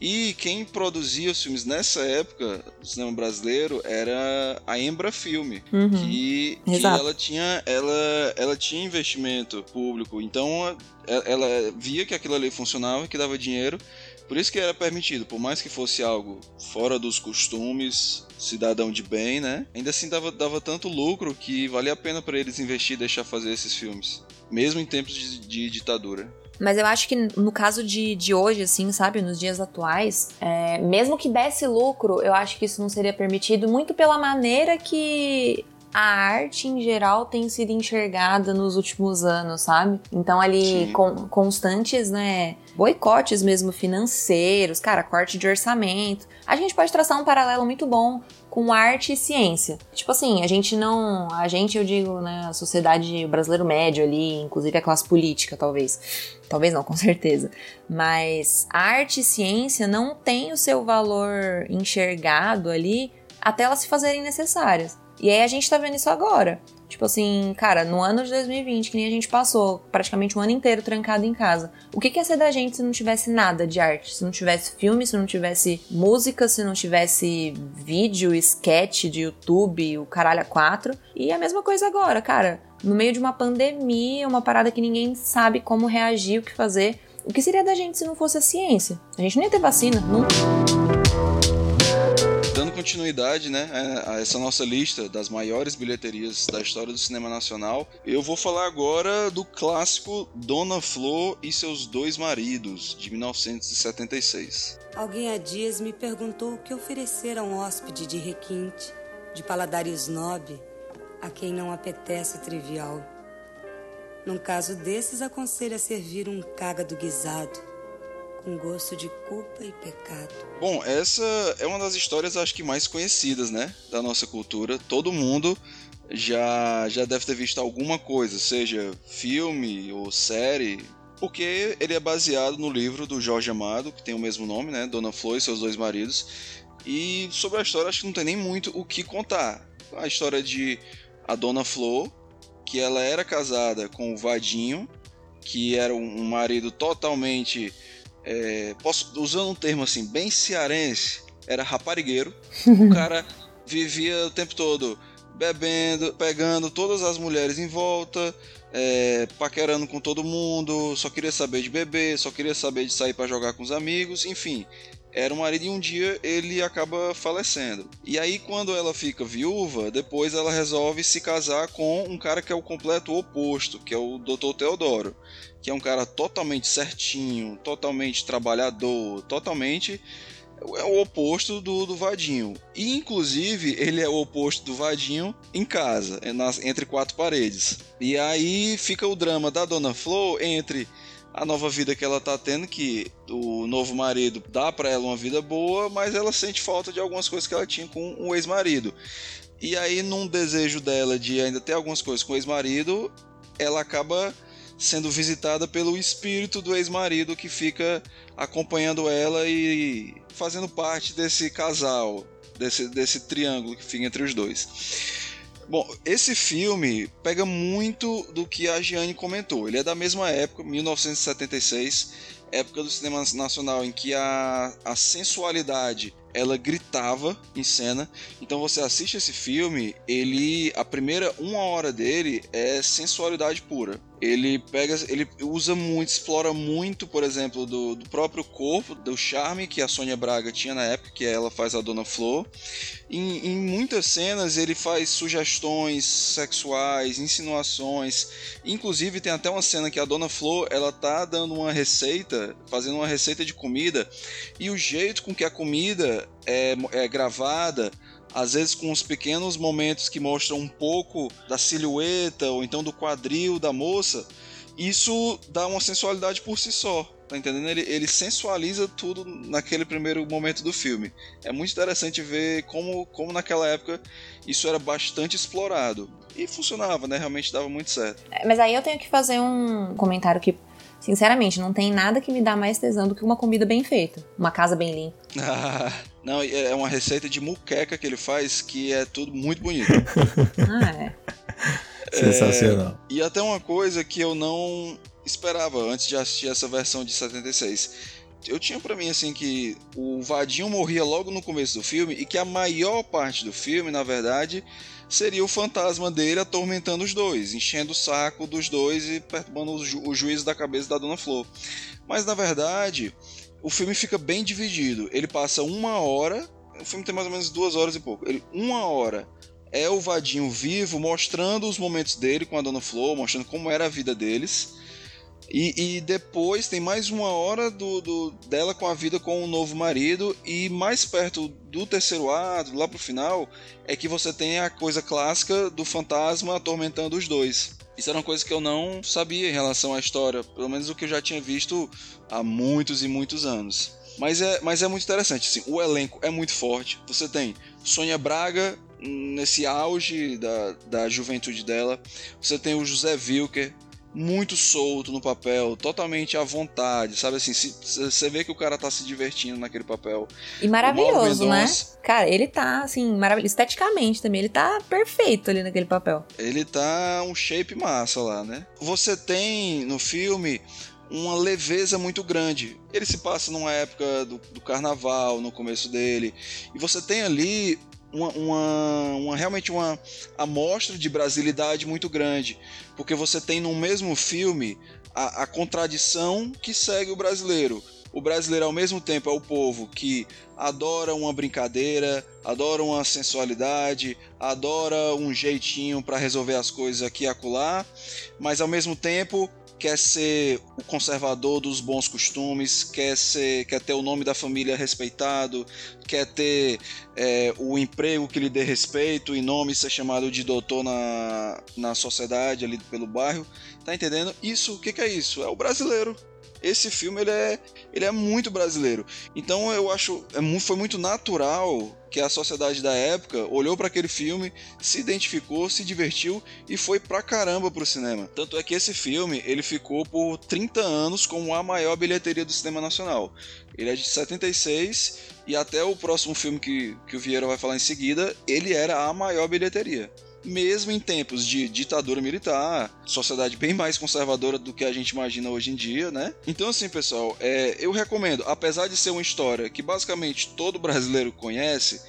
E quem produzia os filmes nessa época do cinema brasileiro era a Embra Filme, Uhum. que, que ela tinha ela, ela tinha investimento público, então ela, ela via que aquilo ali funcionava, que dava dinheiro, por isso que era permitido, por mais que fosse algo fora dos costumes, cidadão de bem, né? Ainda assim dava, dava tanto lucro que valia a pena para eles investir e deixar fazer esses filmes, mesmo em tempos de, de ditadura. Mas eu acho que no caso de, de hoje, assim, sabe, nos dias atuais, é, mesmo que desse lucro, eu acho que isso não seria permitido, muito pela maneira que a arte em geral tem sido enxergada nos últimos anos, sabe? Então ali com- constantes, né, boicotes mesmo financeiros, cara, corte de orçamento. A gente pode traçar um paralelo muito bom com arte e ciência. Tipo assim, a gente não, a gente eu digo, né, a sociedade brasileiro médio ali, inclusive a classe política, talvez. Talvez não, com certeza. Mas arte e ciência não tem o seu valor enxergado ali até elas se fazerem necessárias. E aí a gente tá vendo isso agora. Tipo assim, cara, no ano de 2020, que nem a gente passou praticamente um ano inteiro trancado em casa. O que, que ia ser da gente se não tivesse nada de arte? Se não tivesse filme, se não tivesse música, se não tivesse vídeo, sketch de YouTube, o caralho a quatro. E a mesma coisa agora, cara. No meio de uma pandemia, uma parada que ninguém sabe como reagir, o que fazer. O que seria da gente se não fosse a ciência? A gente não ia ter vacina, nunca continuidade né, a essa nossa lista das maiores bilheterias da história do cinema nacional, eu vou falar agora do clássico Dona Flor e seus dois maridos, de 1976. Alguém há dias me perguntou o que oferecer a um hóspede de requinte, de paladar snob, a quem não apetece trivial. Num caso desses, aconselho a servir um cágado guisado com gosto de culpa e pecado. Bom, essa é uma das histórias acho que mais conhecidas, né, da nossa cultura. Todo mundo já já deve ter visto alguma coisa, seja filme ou série, porque ele é baseado no livro do Jorge Amado, que tem o mesmo nome, né, Dona Flor e seus dois maridos. E sobre a história acho que não tem nem muito o que contar. A história de a Dona Flor, que ela era casada com o Vadinho, que era um marido totalmente é, posso, usando um termo assim, bem cearense, era raparigueiro. o (laughs) cara vivia o tempo todo bebendo, pegando todas as mulheres em volta, é, paquerando com todo mundo, só queria saber de beber, só queria saber de sair para jogar com os amigos, enfim era um marido e um dia ele acaba falecendo. E aí, quando ela fica viúva, depois ela resolve se casar com um cara que é o completo oposto, que é o Dr. Teodoro, que é um cara totalmente certinho, totalmente trabalhador, totalmente é o oposto do, do Vadinho. E, inclusive, ele é o oposto do Vadinho em casa, entre quatro paredes. E aí fica o drama da Dona Flor entre a nova vida que ela tá tendo, que o novo marido dá para ela uma vida boa, mas ela sente falta de algumas coisas que ela tinha com o ex-marido. E aí, num desejo dela de ainda ter algumas coisas com o ex-marido, ela acaba sendo visitada pelo espírito do ex-marido que fica acompanhando ela e fazendo parte desse casal, desse, desse triângulo que fica entre os dois. Bom, esse filme pega muito do que a Gianni comentou. Ele é da mesma época, 1976, época do cinema nacional em que a, a sensualidade ela gritava em cena. Então você assiste esse filme, ele a primeira uma hora dele é sensualidade pura ele pega, ele usa muito, explora muito, por exemplo, do, do, próprio corpo, do charme que a Sônia Braga tinha na época, que ela faz a Dona Flor. Em, em muitas cenas ele faz sugestões sexuais, insinuações. Inclusive tem até uma cena que a Dona Flor ela tá dando uma receita, fazendo uma receita de comida, e o jeito com que a comida é, é gravada às vezes com uns pequenos momentos que mostram um pouco da silhueta ou então do quadril da moça, isso dá uma sensualidade por si só. Tá entendendo? Ele, ele sensualiza tudo naquele primeiro momento do filme. É muito interessante ver como, como naquela época isso era bastante explorado. E funcionava, né? Realmente dava muito certo. É, mas aí eu tenho que fazer um comentário que Sinceramente, não tem nada que me dá mais tesão do que uma comida bem feita. Uma casa bem limpa. (laughs) Não, é uma receita de muqueca que ele faz que é tudo muito bonito. (laughs) ah, é. Sensacional. É, e até uma coisa que eu não esperava antes de assistir essa versão de 76. Eu tinha para mim assim que o Vadinho morria logo no começo do filme e que a maior parte do filme, na verdade, seria o fantasma dele atormentando os dois, enchendo o saco dos dois e perturbando o, ju o juízo da cabeça da Dona Flor. Mas na verdade, o filme fica bem dividido. Ele passa uma hora, o filme tem mais ou menos duas horas e pouco. Ele, uma hora é o Vadinho vivo mostrando os momentos dele com a Dona Flor, mostrando como era a vida deles. E, e, depois tem mais uma hora do, do, dela com a vida com o novo marido. E mais perto do terceiro ato, lá pro final, é que você tem a coisa clássica do fantasma atormentando os dois. Isso era uma coisa que eu não sabia em relação à história, pelo menos o que eu já tinha visto há muitos e muitos anos. Mas é, mas é muito interessante, assim, o elenco é muito forte. Você tem Sônia Braga nesse auge da, da juventude dela, você tem o José Wilker, muito solto no papel, totalmente à vontade, sabe assim, você vê que o cara tá se divertindo naquele papel. E maravilhoso, né? Cara, ele tá assim, maravilhoso, esteticamente também, ele tá perfeito ali naquele papel. Ele tá um shape massa lá, né? Você tem no filme uma leveza muito grande. Ele se passa numa época do, do carnaval, no começo dele, e você tem ali uma, uma, uma, realmente uma amostra de brasilidade muito grande, porque você tem no mesmo filme a, a contradição que segue o brasileiro. O brasileiro, ao mesmo tempo, é o povo que adora uma brincadeira, adora uma sensualidade, adora um jeitinho para resolver as coisas aqui e acolá, mas ao mesmo tempo quer ser o conservador dos bons costumes, quer ser, quer ter o nome da família respeitado, quer ter é, o emprego que lhe dê respeito e nome ser chamado de doutor na, na sociedade ali pelo bairro, tá entendendo? Isso, o que, que é isso? É o brasileiro esse filme ele é, ele é muito brasileiro. Então eu acho é, foi muito natural que a sociedade da época olhou para aquele filme, se identificou, se divertiu e foi pra caramba pro cinema. Tanto é que esse filme ele ficou por 30 anos como a maior bilheteria do cinema nacional. Ele é de 76 e até o próximo filme que, que o Vieira vai falar em seguida, ele era a maior bilheteria mesmo em tempos de ditadura militar, sociedade bem mais conservadora do que a gente imagina hoje em dia, né? Então, assim, pessoal, é, eu recomendo, apesar de ser uma história que basicamente todo brasileiro conhece,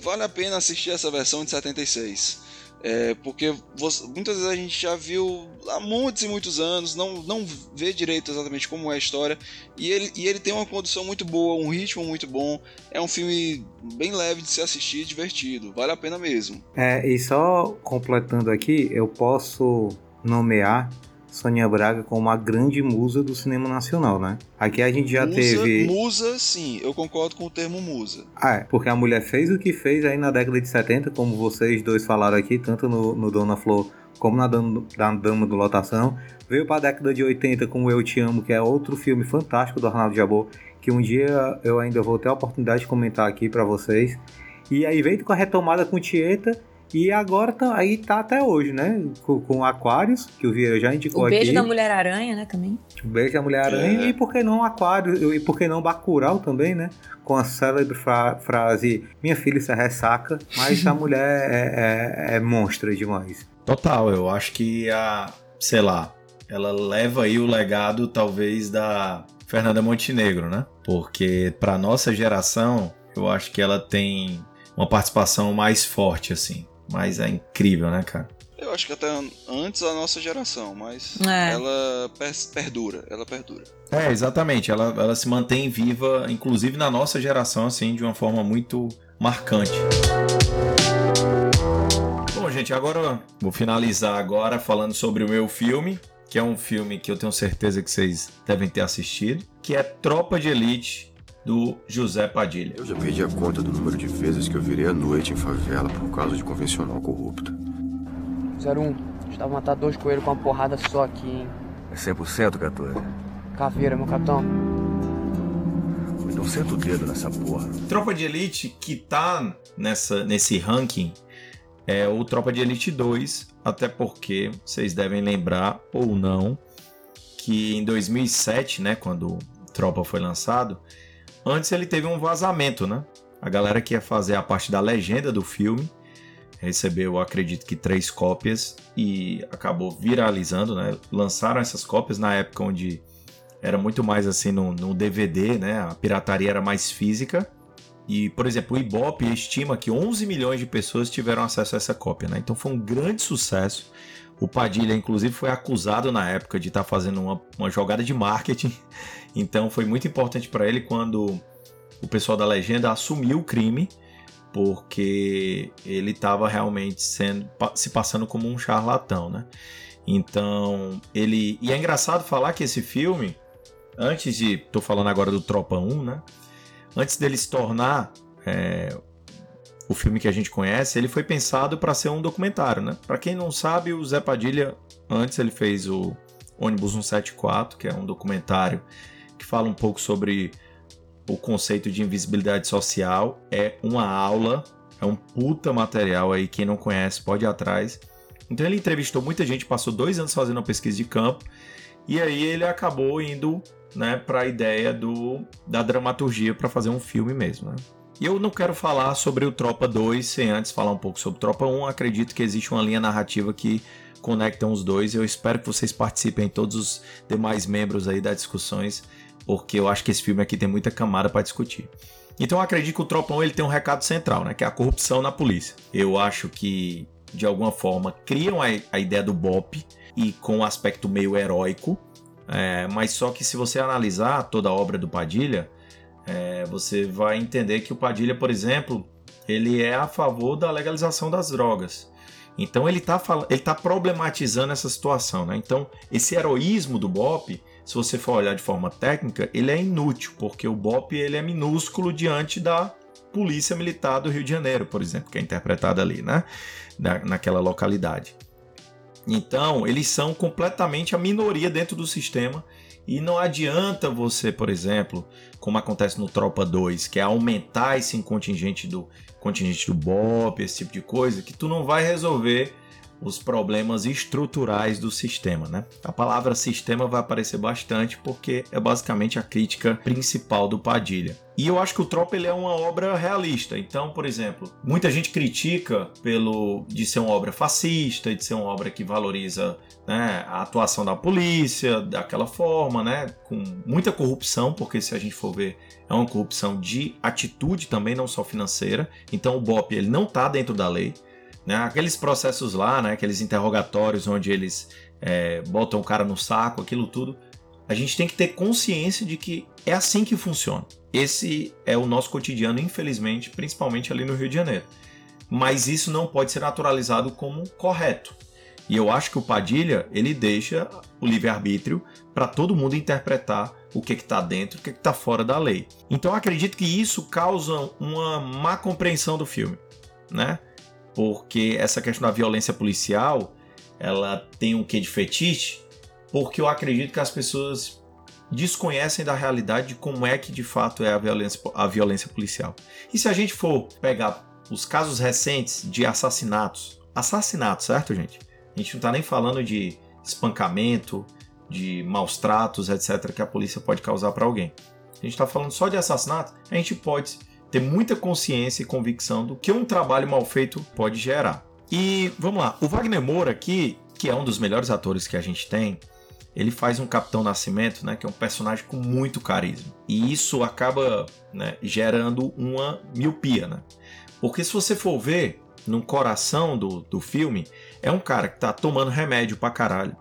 vale a pena assistir essa versão de 76. É, porque você, muitas vezes a gente já viu há muitos e muitos anos, não, não vê direito exatamente como é a história, e ele, e ele tem uma condução muito boa, um ritmo muito bom, é um filme bem leve de se assistir, divertido, vale a pena mesmo. É, e só completando aqui, eu posso nomear Sônia Braga como uma grande musa do cinema nacional, né? Aqui a gente já musa, teve. Musa, sim, eu concordo com o termo musa. Ah, é, porque a mulher fez o que fez aí na década de 70, como vocês dois falaram aqui, tanto no, no Dona Flor como na Dama, da Dama do Lotação. Veio para a década de 80 com Eu Te Amo, que é outro filme fantástico do Arnaldo Jabor, que um dia eu ainda vou ter a oportunidade de comentar aqui para vocês. E aí veio com a retomada com Tieta e agora tá, aí tá até hoje, né? Com, com Aquários, que o Vieira já indicou aqui. O beijo aqui. da Mulher-Aranha, né, também. O beijo da Mulher-Aranha é. e por que não Aquário, e por que não Bacurau também, né? Com a célebre fra frase, minha filha se ressaca, mas a (laughs) mulher é, é, é monstra demais. Total, eu acho que a, sei lá, ela leva aí o legado talvez da Fernanda Montenegro, né? Porque para nossa geração, eu acho que ela tem uma participação mais forte assim. Mas é incrível, né, cara? Eu acho que até antes da nossa geração, mas é. ela perdura, ela perdura. É, exatamente. Ela, ela se mantém viva, inclusive na nossa geração, assim, de uma forma muito marcante. Bom, gente, agora vou finalizar agora falando sobre o meu filme, que é um filme que eu tenho certeza que vocês devem ter assistido, que é Tropa de Elite do José Padilha. Eu já perdi a conta do número de vezes que eu virei à noite em favela por causa de convencional corrupto. 01, estava matar dois coelhos com uma porrada só aqui, hein? É 100%, 14. Caveira, meu capitão. Então senta o dedo nessa porra. Tropa de Elite que tá nessa, nesse ranking é o Tropa de Elite 2, até porque vocês devem lembrar ou não que em 2007, né, quando Tropa foi lançado, Antes ele teve um vazamento, né? A galera que ia fazer a parte da legenda do filme recebeu, acredito que, três cópias e acabou viralizando, né? Lançaram essas cópias na época onde era muito mais assim no, no DVD, né? A pirataria era mais física. E, por exemplo, o Ibope estima que 11 milhões de pessoas tiveram acesso a essa cópia, né? Então foi um grande sucesso. O Padilha, inclusive, foi acusado na época de estar tá fazendo uma, uma jogada de marketing então foi muito importante para ele quando o pessoal da legenda assumiu o crime, porque ele estava realmente sendo se passando como um charlatão, né? Então, ele e é engraçado falar que esse filme, antes de tô falando agora do Tropa 1, né? Antes dele se tornar é, o filme que a gente conhece, ele foi pensado para ser um documentário, né? Para quem não sabe, o Zé Padilha antes ele fez o Ônibus 174, que é um documentário que fala um pouco sobre o conceito de invisibilidade social. É uma aula, é um puta material aí. Quem não conhece pode ir atrás. Então ele entrevistou muita gente, passou dois anos fazendo uma pesquisa de campo, e aí ele acabou indo né, para a ideia do, da dramaturgia para fazer um filme mesmo. Né? E eu não quero falar sobre o Tropa 2 sem antes falar um pouco sobre Tropa 1. Acredito que existe uma linha narrativa que conecta os dois. Eu espero que vocês participem, todos os demais membros aí das discussões, porque eu acho que esse filme aqui tem muita camada para discutir. Então eu acredito que o Tropa 1 ele tem um recado central, né, que é a corrupção na polícia. Eu acho que de alguma forma criam a, a ideia do BOP e com um aspecto meio heróico, é, mas só que se você analisar toda a obra do Padilha, é, você vai entender que o Padilha, por exemplo, ele é a favor da legalização das drogas. Então ele está ele tá problematizando essa situação. Né? Então, esse heroísmo do BOP, se você for olhar de forma técnica, ele é inútil, porque o BOP ele é minúsculo diante da Polícia Militar do Rio de Janeiro, por exemplo, que é interpretada ali, né? Na, naquela localidade. Então, eles são completamente a minoria dentro do sistema e não adianta você, por exemplo, como acontece no Tropa 2, que é aumentar esse contingente do contingente do BOP, esse tipo de coisa, que tu não vai resolver os problemas estruturais do sistema, né? A palavra sistema vai aparecer bastante porque é basicamente a crítica principal do Padilha. E eu acho que o Tropa ele é uma obra realista. Então, por exemplo, muita gente critica pelo de ser uma obra fascista, de ser uma obra que valoriza né, a atuação da polícia daquela forma, né, com muita corrupção, porque se a gente for ver, é uma corrupção de atitude também, não só financeira. Então, o BOP ele não está dentro da lei. Né? Aqueles processos lá, né? aqueles interrogatórios onde eles é, botam o cara no saco, aquilo tudo. A gente tem que ter consciência de que é assim que funciona. Esse é o nosso cotidiano, infelizmente, principalmente ali no Rio de Janeiro. Mas isso não pode ser naturalizado como correto. E eu acho que o Padilha ele deixa o livre-arbítrio para todo mundo interpretar o que está dentro, o que está fora da lei. Então acredito que isso causa uma má compreensão do filme, né? Porque essa questão da violência policial ela tem um quê de fetiche, porque eu acredito que as pessoas desconhecem da realidade de como é que de fato é a violência, a violência policial. E se a gente for pegar os casos recentes de assassinatos, assassinatos, certo, gente? A gente não está nem falando de espancamento, de maus tratos, etc., que a polícia pode causar para alguém. A gente está falando só de assassinato, a gente pode ter muita consciência e convicção do que um trabalho mal feito pode gerar. E vamos lá, o Wagner Moura aqui, que é um dos melhores atores que a gente tem, ele faz um Capitão Nascimento, né, que é um personagem com muito carisma. E isso acaba né, gerando uma miopia, né? Porque se você for ver no coração do, do filme, é um cara que tá tomando remédio pra caralho,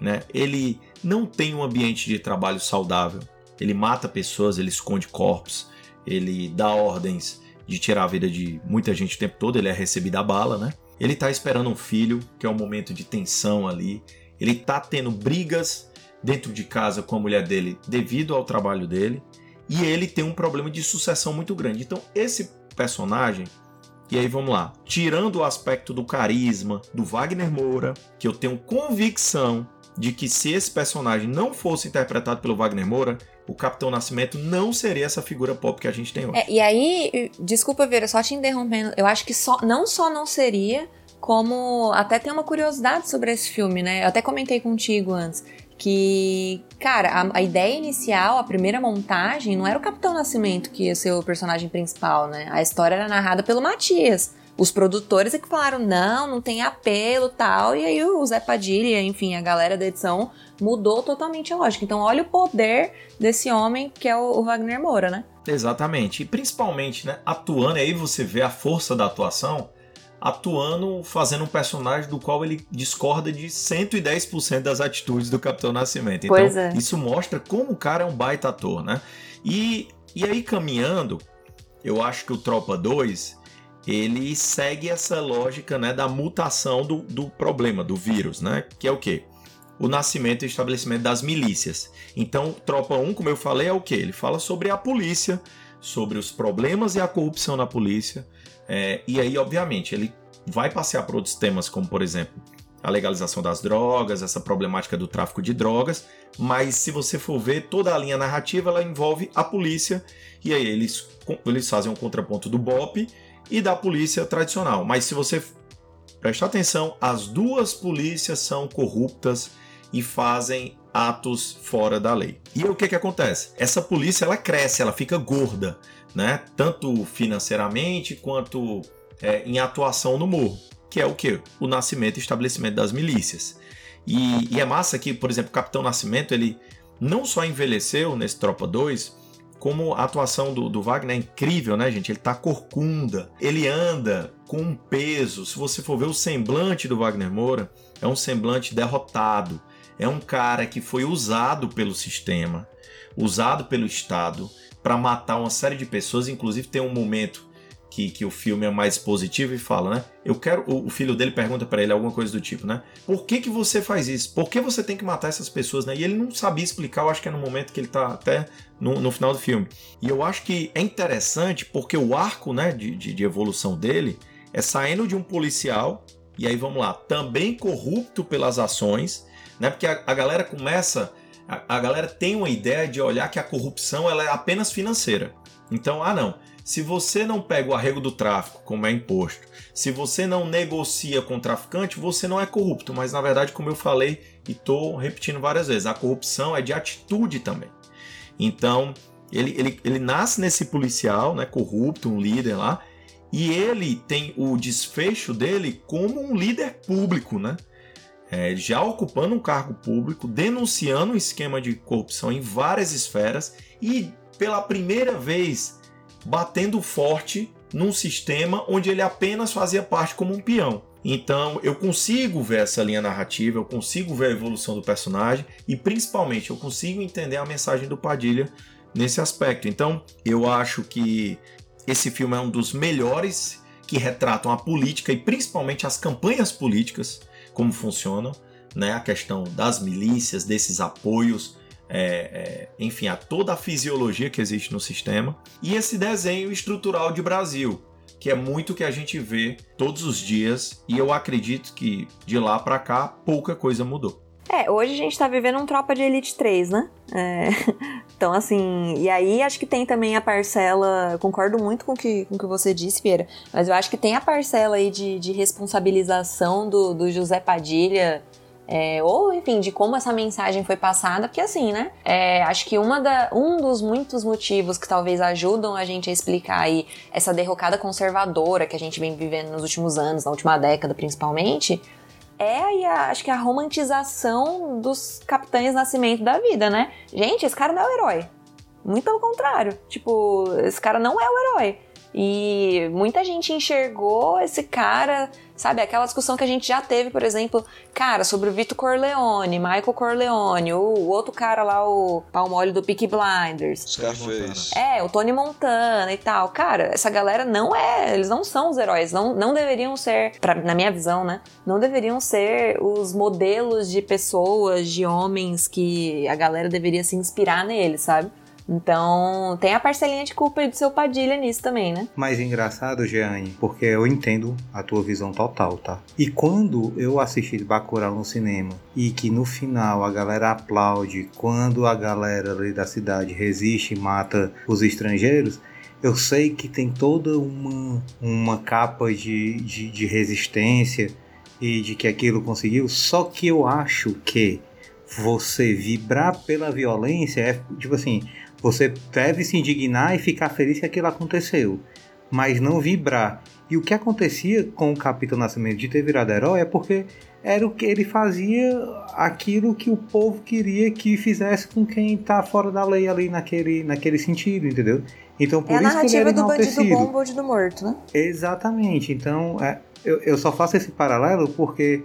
né? Ele não tem um ambiente de trabalho saudável. Ele mata pessoas, ele esconde corpos, ele dá ordens de tirar a vida de muita gente o tempo todo, ele é recebido a bala, né? Ele tá esperando um filho, que é um momento de tensão ali. Ele tá tendo brigas dentro de casa com a mulher dele devido ao trabalho dele. E ele tem um problema de sucessão muito grande. Então, esse personagem, e aí vamos lá, tirando o aspecto do carisma do Wagner Moura, que eu tenho convicção de que se esse personagem não fosse interpretado pelo Wagner Moura, o Capitão Nascimento não seria essa figura pop que a gente tem hoje. É, e aí, desculpa, Vera, só te interrompendo, eu acho que só, não só não seria, como até tem uma curiosidade sobre esse filme, né? Eu até comentei contigo antes que, cara, a, a, ideia inicial, a primeira montagem, não era o Capitão Nascimento que ia ser o personagem principal, né? A história era narrada pelo Matias. Os produtores é que falaram, não, não tem apelo tal. E aí o Zé Padilha, enfim, a galera da edição mudou totalmente a lógica. Então, olha o poder desse homem que é o Wagner Moura, né? Exatamente. E principalmente, né, atuando, aí você vê a força da atuação, atuando, fazendo um personagem do qual ele discorda de 110% das atitudes do Capitão Nascimento. Então, é. isso mostra como o cara é um baita ator, né? E, e aí, caminhando, eu acho que o Tropa 2 ele segue essa lógica né, da mutação do, do problema, do vírus, né? Que é o quê? O nascimento e estabelecimento das milícias. Então, Tropa 1, como eu falei, é o quê? Ele fala sobre a polícia, sobre os problemas e a corrupção na polícia. É, e aí, obviamente, ele vai passear por outros temas, como, por exemplo, a legalização das drogas, essa problemática do tráfico de drogas, mas se você for ver, toda a linha narrativa ela envolve a polícia, e aí eles, eles fazem um contraponto do BOP e da polícia tradicional. Mas se você presta atenção, as duas polícias são corruptas e fazem atos fora da lei. E o que que acontece? Essa polícia ela cresce, ela fica gorda, né? Tanto financeiramente quanto é, em atuação no morro, que é o que? O nascimento e estabelecimento das milícias. E, e, é massa que, por exemplo, o Capitão Nascimento ele não só envelheceu nesse Tropa 2, como a atuação do, do, Wagner é incrível, né, gente? Ele tá corcunda, ele anda com um peso. Se você for ver o semblante do Wagner Moura, é um semblante derrotado. É um cara que foi usado pelo sistema, usado pelo Estado para matar uma série de pessoas. Inclusive, tem um momento que, que o filme é mais positivo e fala, né? Eu quero. O filho dele pergunta para ele alguma coisa do tipo, né? Por que, que você faz isso? Por que você tem que matar essas pessoas, né? E ele não sabia explicar, eu acho que é no momento que ele tá até no, no final do filme. E eu acho que é interessante porque o arco, né, de, de, de evolução dele é saindo de um policial, e aí vamos lá, também corrupto pelas ações, né? Porque a, a galera começa. A, a galera tem uma ideia de olhar que a corrupção ela é apenas financeira. Então, ah não, se você não pega o arrego do tráfico, como é imposto, se você não negocia com o traficante, você não é corrupto. Mas na verdade, como eu falei e estou repetindo várias vezes, a corrupção é de atitude também. Então, ele, ele, ele nasce nesse policial, né, corrupto, um líder lá, e ele tem o desfecho dele como um líder público, né? É, já ocupando um cargo público, denunciando um esquema de corrupção em várias esferas e pela primeira vez batendo forte num sistema onde ele apenas fazia parte como um peão. Então eu consigo ver essa linha narrativa, eu consigo ver a evolução do personagem e principalmente eu consigo entender a mensagem do Padilha nesse aspecto. Então eu acho que esse filme é um dos melhores que retratam a política e principalmente as campanhas políticas, como funcionam, né? a questão das milícias, desses apoios é, é, enfim, a toda a fisiologia que existe no sistema, e esse desenho estrutural de Brasil, que é muito que a gente vê todos os dias, e eu acredito que de lá para cá pouca coisa mudou. É, hoje a gente tá vivendo um Tropa de Elite 3, né? É, (laughs) então, assim, e aí acho que tem também a parcela, concordo muito com que, o com que você disse, Pieira, mas eu acho que tem a parcela aí de, de responsabilização do, do José Padilha é, ou, enfim, de como essa mensagem foi passada, porque assim, né? É, acho que uma da, um dos muitos motivos que talvez ajudam a gente a explicar aí essa derrocada conservadora que a gente vem vivendo nos últimos anos, na última década principalmente, é aí a, acho que a romantização dos capitães Nascimento da vida, né? Gente, esse cara não é o herói. Muito pelo contrário. Tipo, esse cara não é o herói. E muita gente enxergou esse cara, sabe? Aquela discussão que a gente já teve, por exemplo, cara, sobre o Vitor Corleone, Michael Corleone, o, o outro cara lá, o palmole do Peaky Blinders. Scarface. É, o Tony Montana e tal. Cara, essa galera não é. Eles não são os heróis. Não, não deveriam ser, pra, na minha visão, né? Não deveriam ser os modelos de pessoas, de homens que a galera deveria se inspirar neles, sabe? Então, tem a parcelinha de culpa do seu Padilha nisso também, né? Mas engraçado, Jeane, porque eu entendo a tua visão total, tá? E quando eu assisti Bacurau no cinema e que no final a galera aplaude quando a galera ali da cidade resiste e mata os estrangeiros, eu sei que tem toda uma, uma capa de, de, de resistência e de que aquilo conseguiu, só que eu acho que você vibrar pela violência é tipo assim, você deve se indignar e ficar feliz que aquilo aconteceu, mas não vibrar. E o que acontecia com o Capitão Nascimento de ter virado herói é porque era o que ele fazia aquilo que o povo queria que fizesse com quem tá fora da lei ali naquele, naquele sentido, entendeu? Então por é isso que ele era do bandido bom, bandido morto, né? Exatamente. Então é, eu, eu só faço esse paralelo porque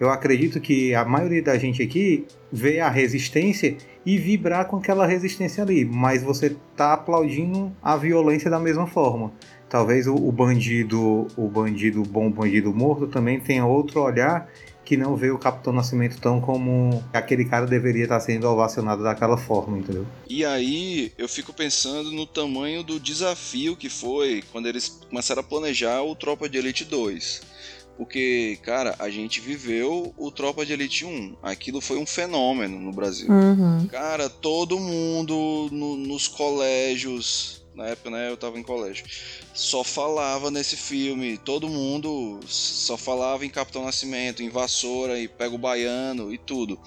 eu acredito que a maioria da gente aqui vê a resistência e vibrar com aquela resistência ali, mas você tá aplaudindo a violência da mesma forma. Talvez o, o bandido, o bandido bom, o bandido morto também tenha outro olhar que não vê o Capitão Nascimento tão como aquele cara deveria estar sendo ovacionado daquela forma, entendeu? E aí eu fico pensando no tamanho do desafio que foi quando eles começaram a planejar o Tropa de Elite 2 porque, cara, a gente viveu o Tropa de Elite 1. Aquilo foi um fenômeno no Brasil. Uhum. Cara, todo mundo no, nos colégios, na época, né, eu tava em colégio. Só falava nesse filme, todo mundo só falava em Capitão Nascimento, em Vassoura, e Pega o Baiano e tudo.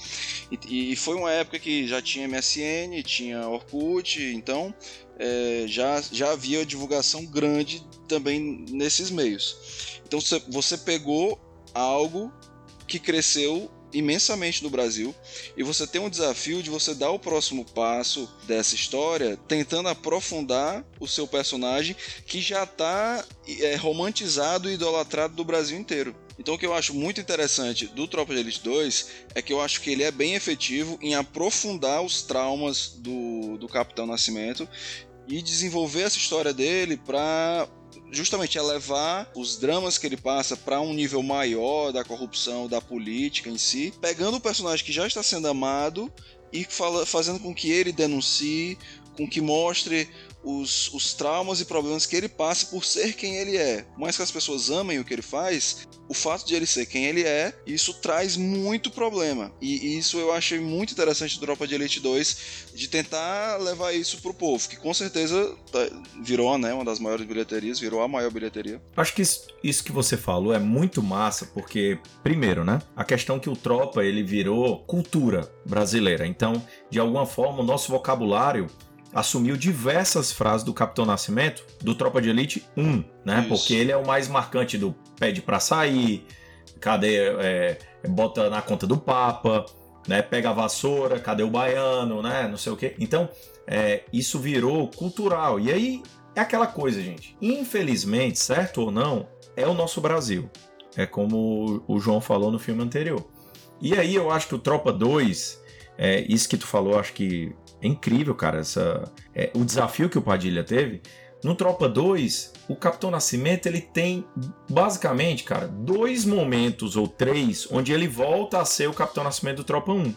E, e foi uma época que já tinha MSN, tinha Orkut, então é, já, já havia divulgação grande também nesses meios. Então você, pegou algo que cresceu imensamente no Brasil e você tem um desafio de você dar o próximo passo dessa história tentando aprofundar o seu personagem que já está é, romantizado e idolatrado do Brasil inteiro. Então o que eu acho muito interessante do Tropa de Elite 2 é que eu acho que ele é bem efetivo em aprofundar os traumas do, do Capitão Nascimento e desenvolver essa história dele para justamente elevar os dramas que ele passa para um nível maior da corrupção, da política em si, pegando o personagem que já está sendo amado e fala, fazendo com que ele denuncie, com que mostre os, os traumas e problemas que ele passa por ser quem ele é. Mais que as pessoas amem o que ele faz, o fato de ele ser quem ele é, isso traz muito problema. E, e isso eu achei muito interessante do Tropa de Elite 2, de tentar levar isso pro povo, que com certeza tá, virou né, uma das maiores bilheterias, virou a maior bilheteria. Acho que isso, isso que você falou é muito massa, porque, primeiro, né, a questão que o Tropa ele virou cultura brasileira. Então, de alguma forma, o nosso vocabulário assumiu diversas frases do Capitão Nascimento do Tropa de Elite 1, né? Isso. Porque ele é o mais marcante do pede para sair, cadê é, bota na conta do Papa, né? Pega a vassoura, cadê o baiano, né? Não sei o quê. Então, é, isso virou cultural. E aí é aquela coisa, gente. Infelizmente, certo ou não, é o nosso Brasil. É como o João falou no filme anterior. E aí eu acho que o Tropa 2, é, isso que tu falou, acho que é incrível, cara, essa, é, o desafio que o Padilha teve. No Tropa 2, o Capitão Nascimento ele tem basicamente, cara, dois momentos ou três onde ele volta a ser o Capitão Nascimento do Tropa 1.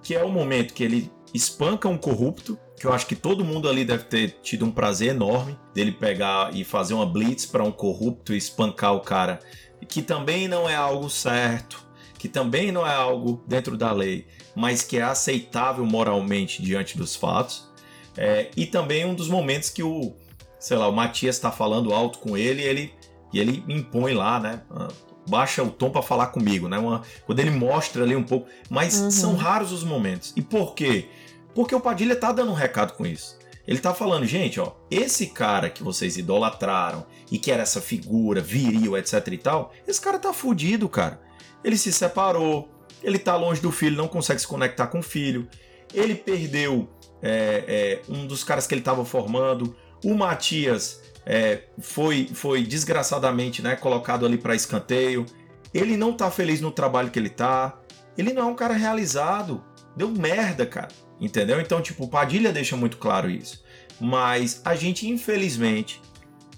Que é o momento que ele espanca um corrupto, que eu acho que todo mundo ali deve ter tido um prazer enorme dele pegar e fazer uma blitz para um corrupto e espancar o cara, que também não é algo certo, que também não é algo dentro da lei, mas que é aceitável moralmente diante dos fatos. É, e também um dos momentos que o, sei lá, o Matias está falando alto com ele e ele, e ele impõe lá, né? Ah, baixa o tom para falar comigo, né? Uma, quando ele mostra ali um pouco. Mas uhum. são raros os momentos. E por quê? Porque o Padilha tá dando um recado com isso. Ele tá falando, gente, ó, esse cara que vocês idolatraram e que era essa figura viril, etc e tal, esse cara tá fudido, cara. Ele se separou, ele tá longe do filho, não consegue se conectar com o filho. Ele perdeu é, é, um dos caras que ele estava formando. O Matias é, foi, foi desgraçadamente né, colocado ali para escanteio. Ele não tá feliz no trabalho que ele tá. Ele não é um cara realizado. Deu merda, cara. Entendeu? Então, tipo, o Padilha deixa muito claro isso. Mas a gente, infelizmente,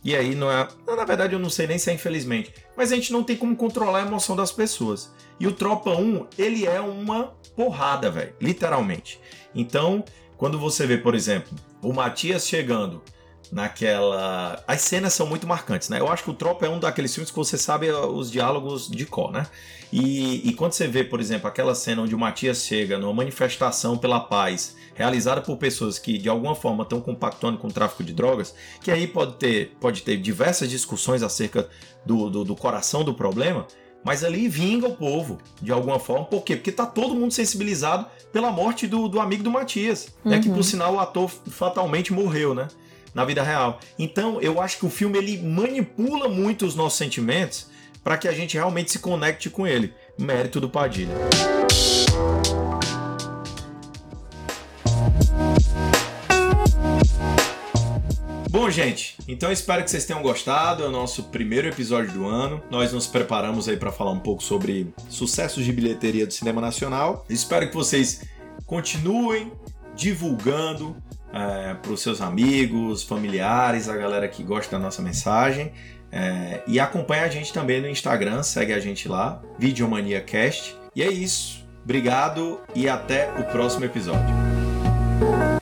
e aí não é. Na verdade, eu não sei nem se é infelizmente. Mas a gente não tem como controlar a emoção das pessoas. E o Tropa 1, ele é uma porrada, velho. Literalmente. Então, quando você vê, por exemplo, o Matias chegando naquela. As cenas são muito marcantes, né? Eu acho que o Tropa é um daqueles filmes que você sabe eh, os diálogos de cor, né? E, e quando você vê, por exemplo, aquela cena onde o Matias chega numa manifestação pela paz, realizada por pessoas que de alguma forma estão compactuando com o tráfico de drogas, que aí pode ter, pode ter diversas discussões acerca do, do, do coração do problema, mas ali vinga o povo, de alguma forma. Por quê? Porque tá todo mundo sensibilizado pela morte do, do amigo do Matias. Uhum. Né? Que, por uhum. sinal, o ator fatalmente morreu, né? Na vida real. Então, eu acho que o filme ele manipula muito os nossos sentimentos para que a gente realmente se conecte com ele. Mérito do Padilha. Bom, gente, então espero que vocês tenham gostado. É o nosso primeiro episódio do ano. Nós nos preparamos aí para falar um pouco sobre sucessos de bilheteria do cinema nacional. Espero que vocês continuem divulgando é, para os seus amigos, familiares, a galera que gosta da nossa mensagem. É, e acompanha a gente também no Instagram, segue a gente lá, Videomania Cast. E é isso. Obrigado e até o próximo episódio.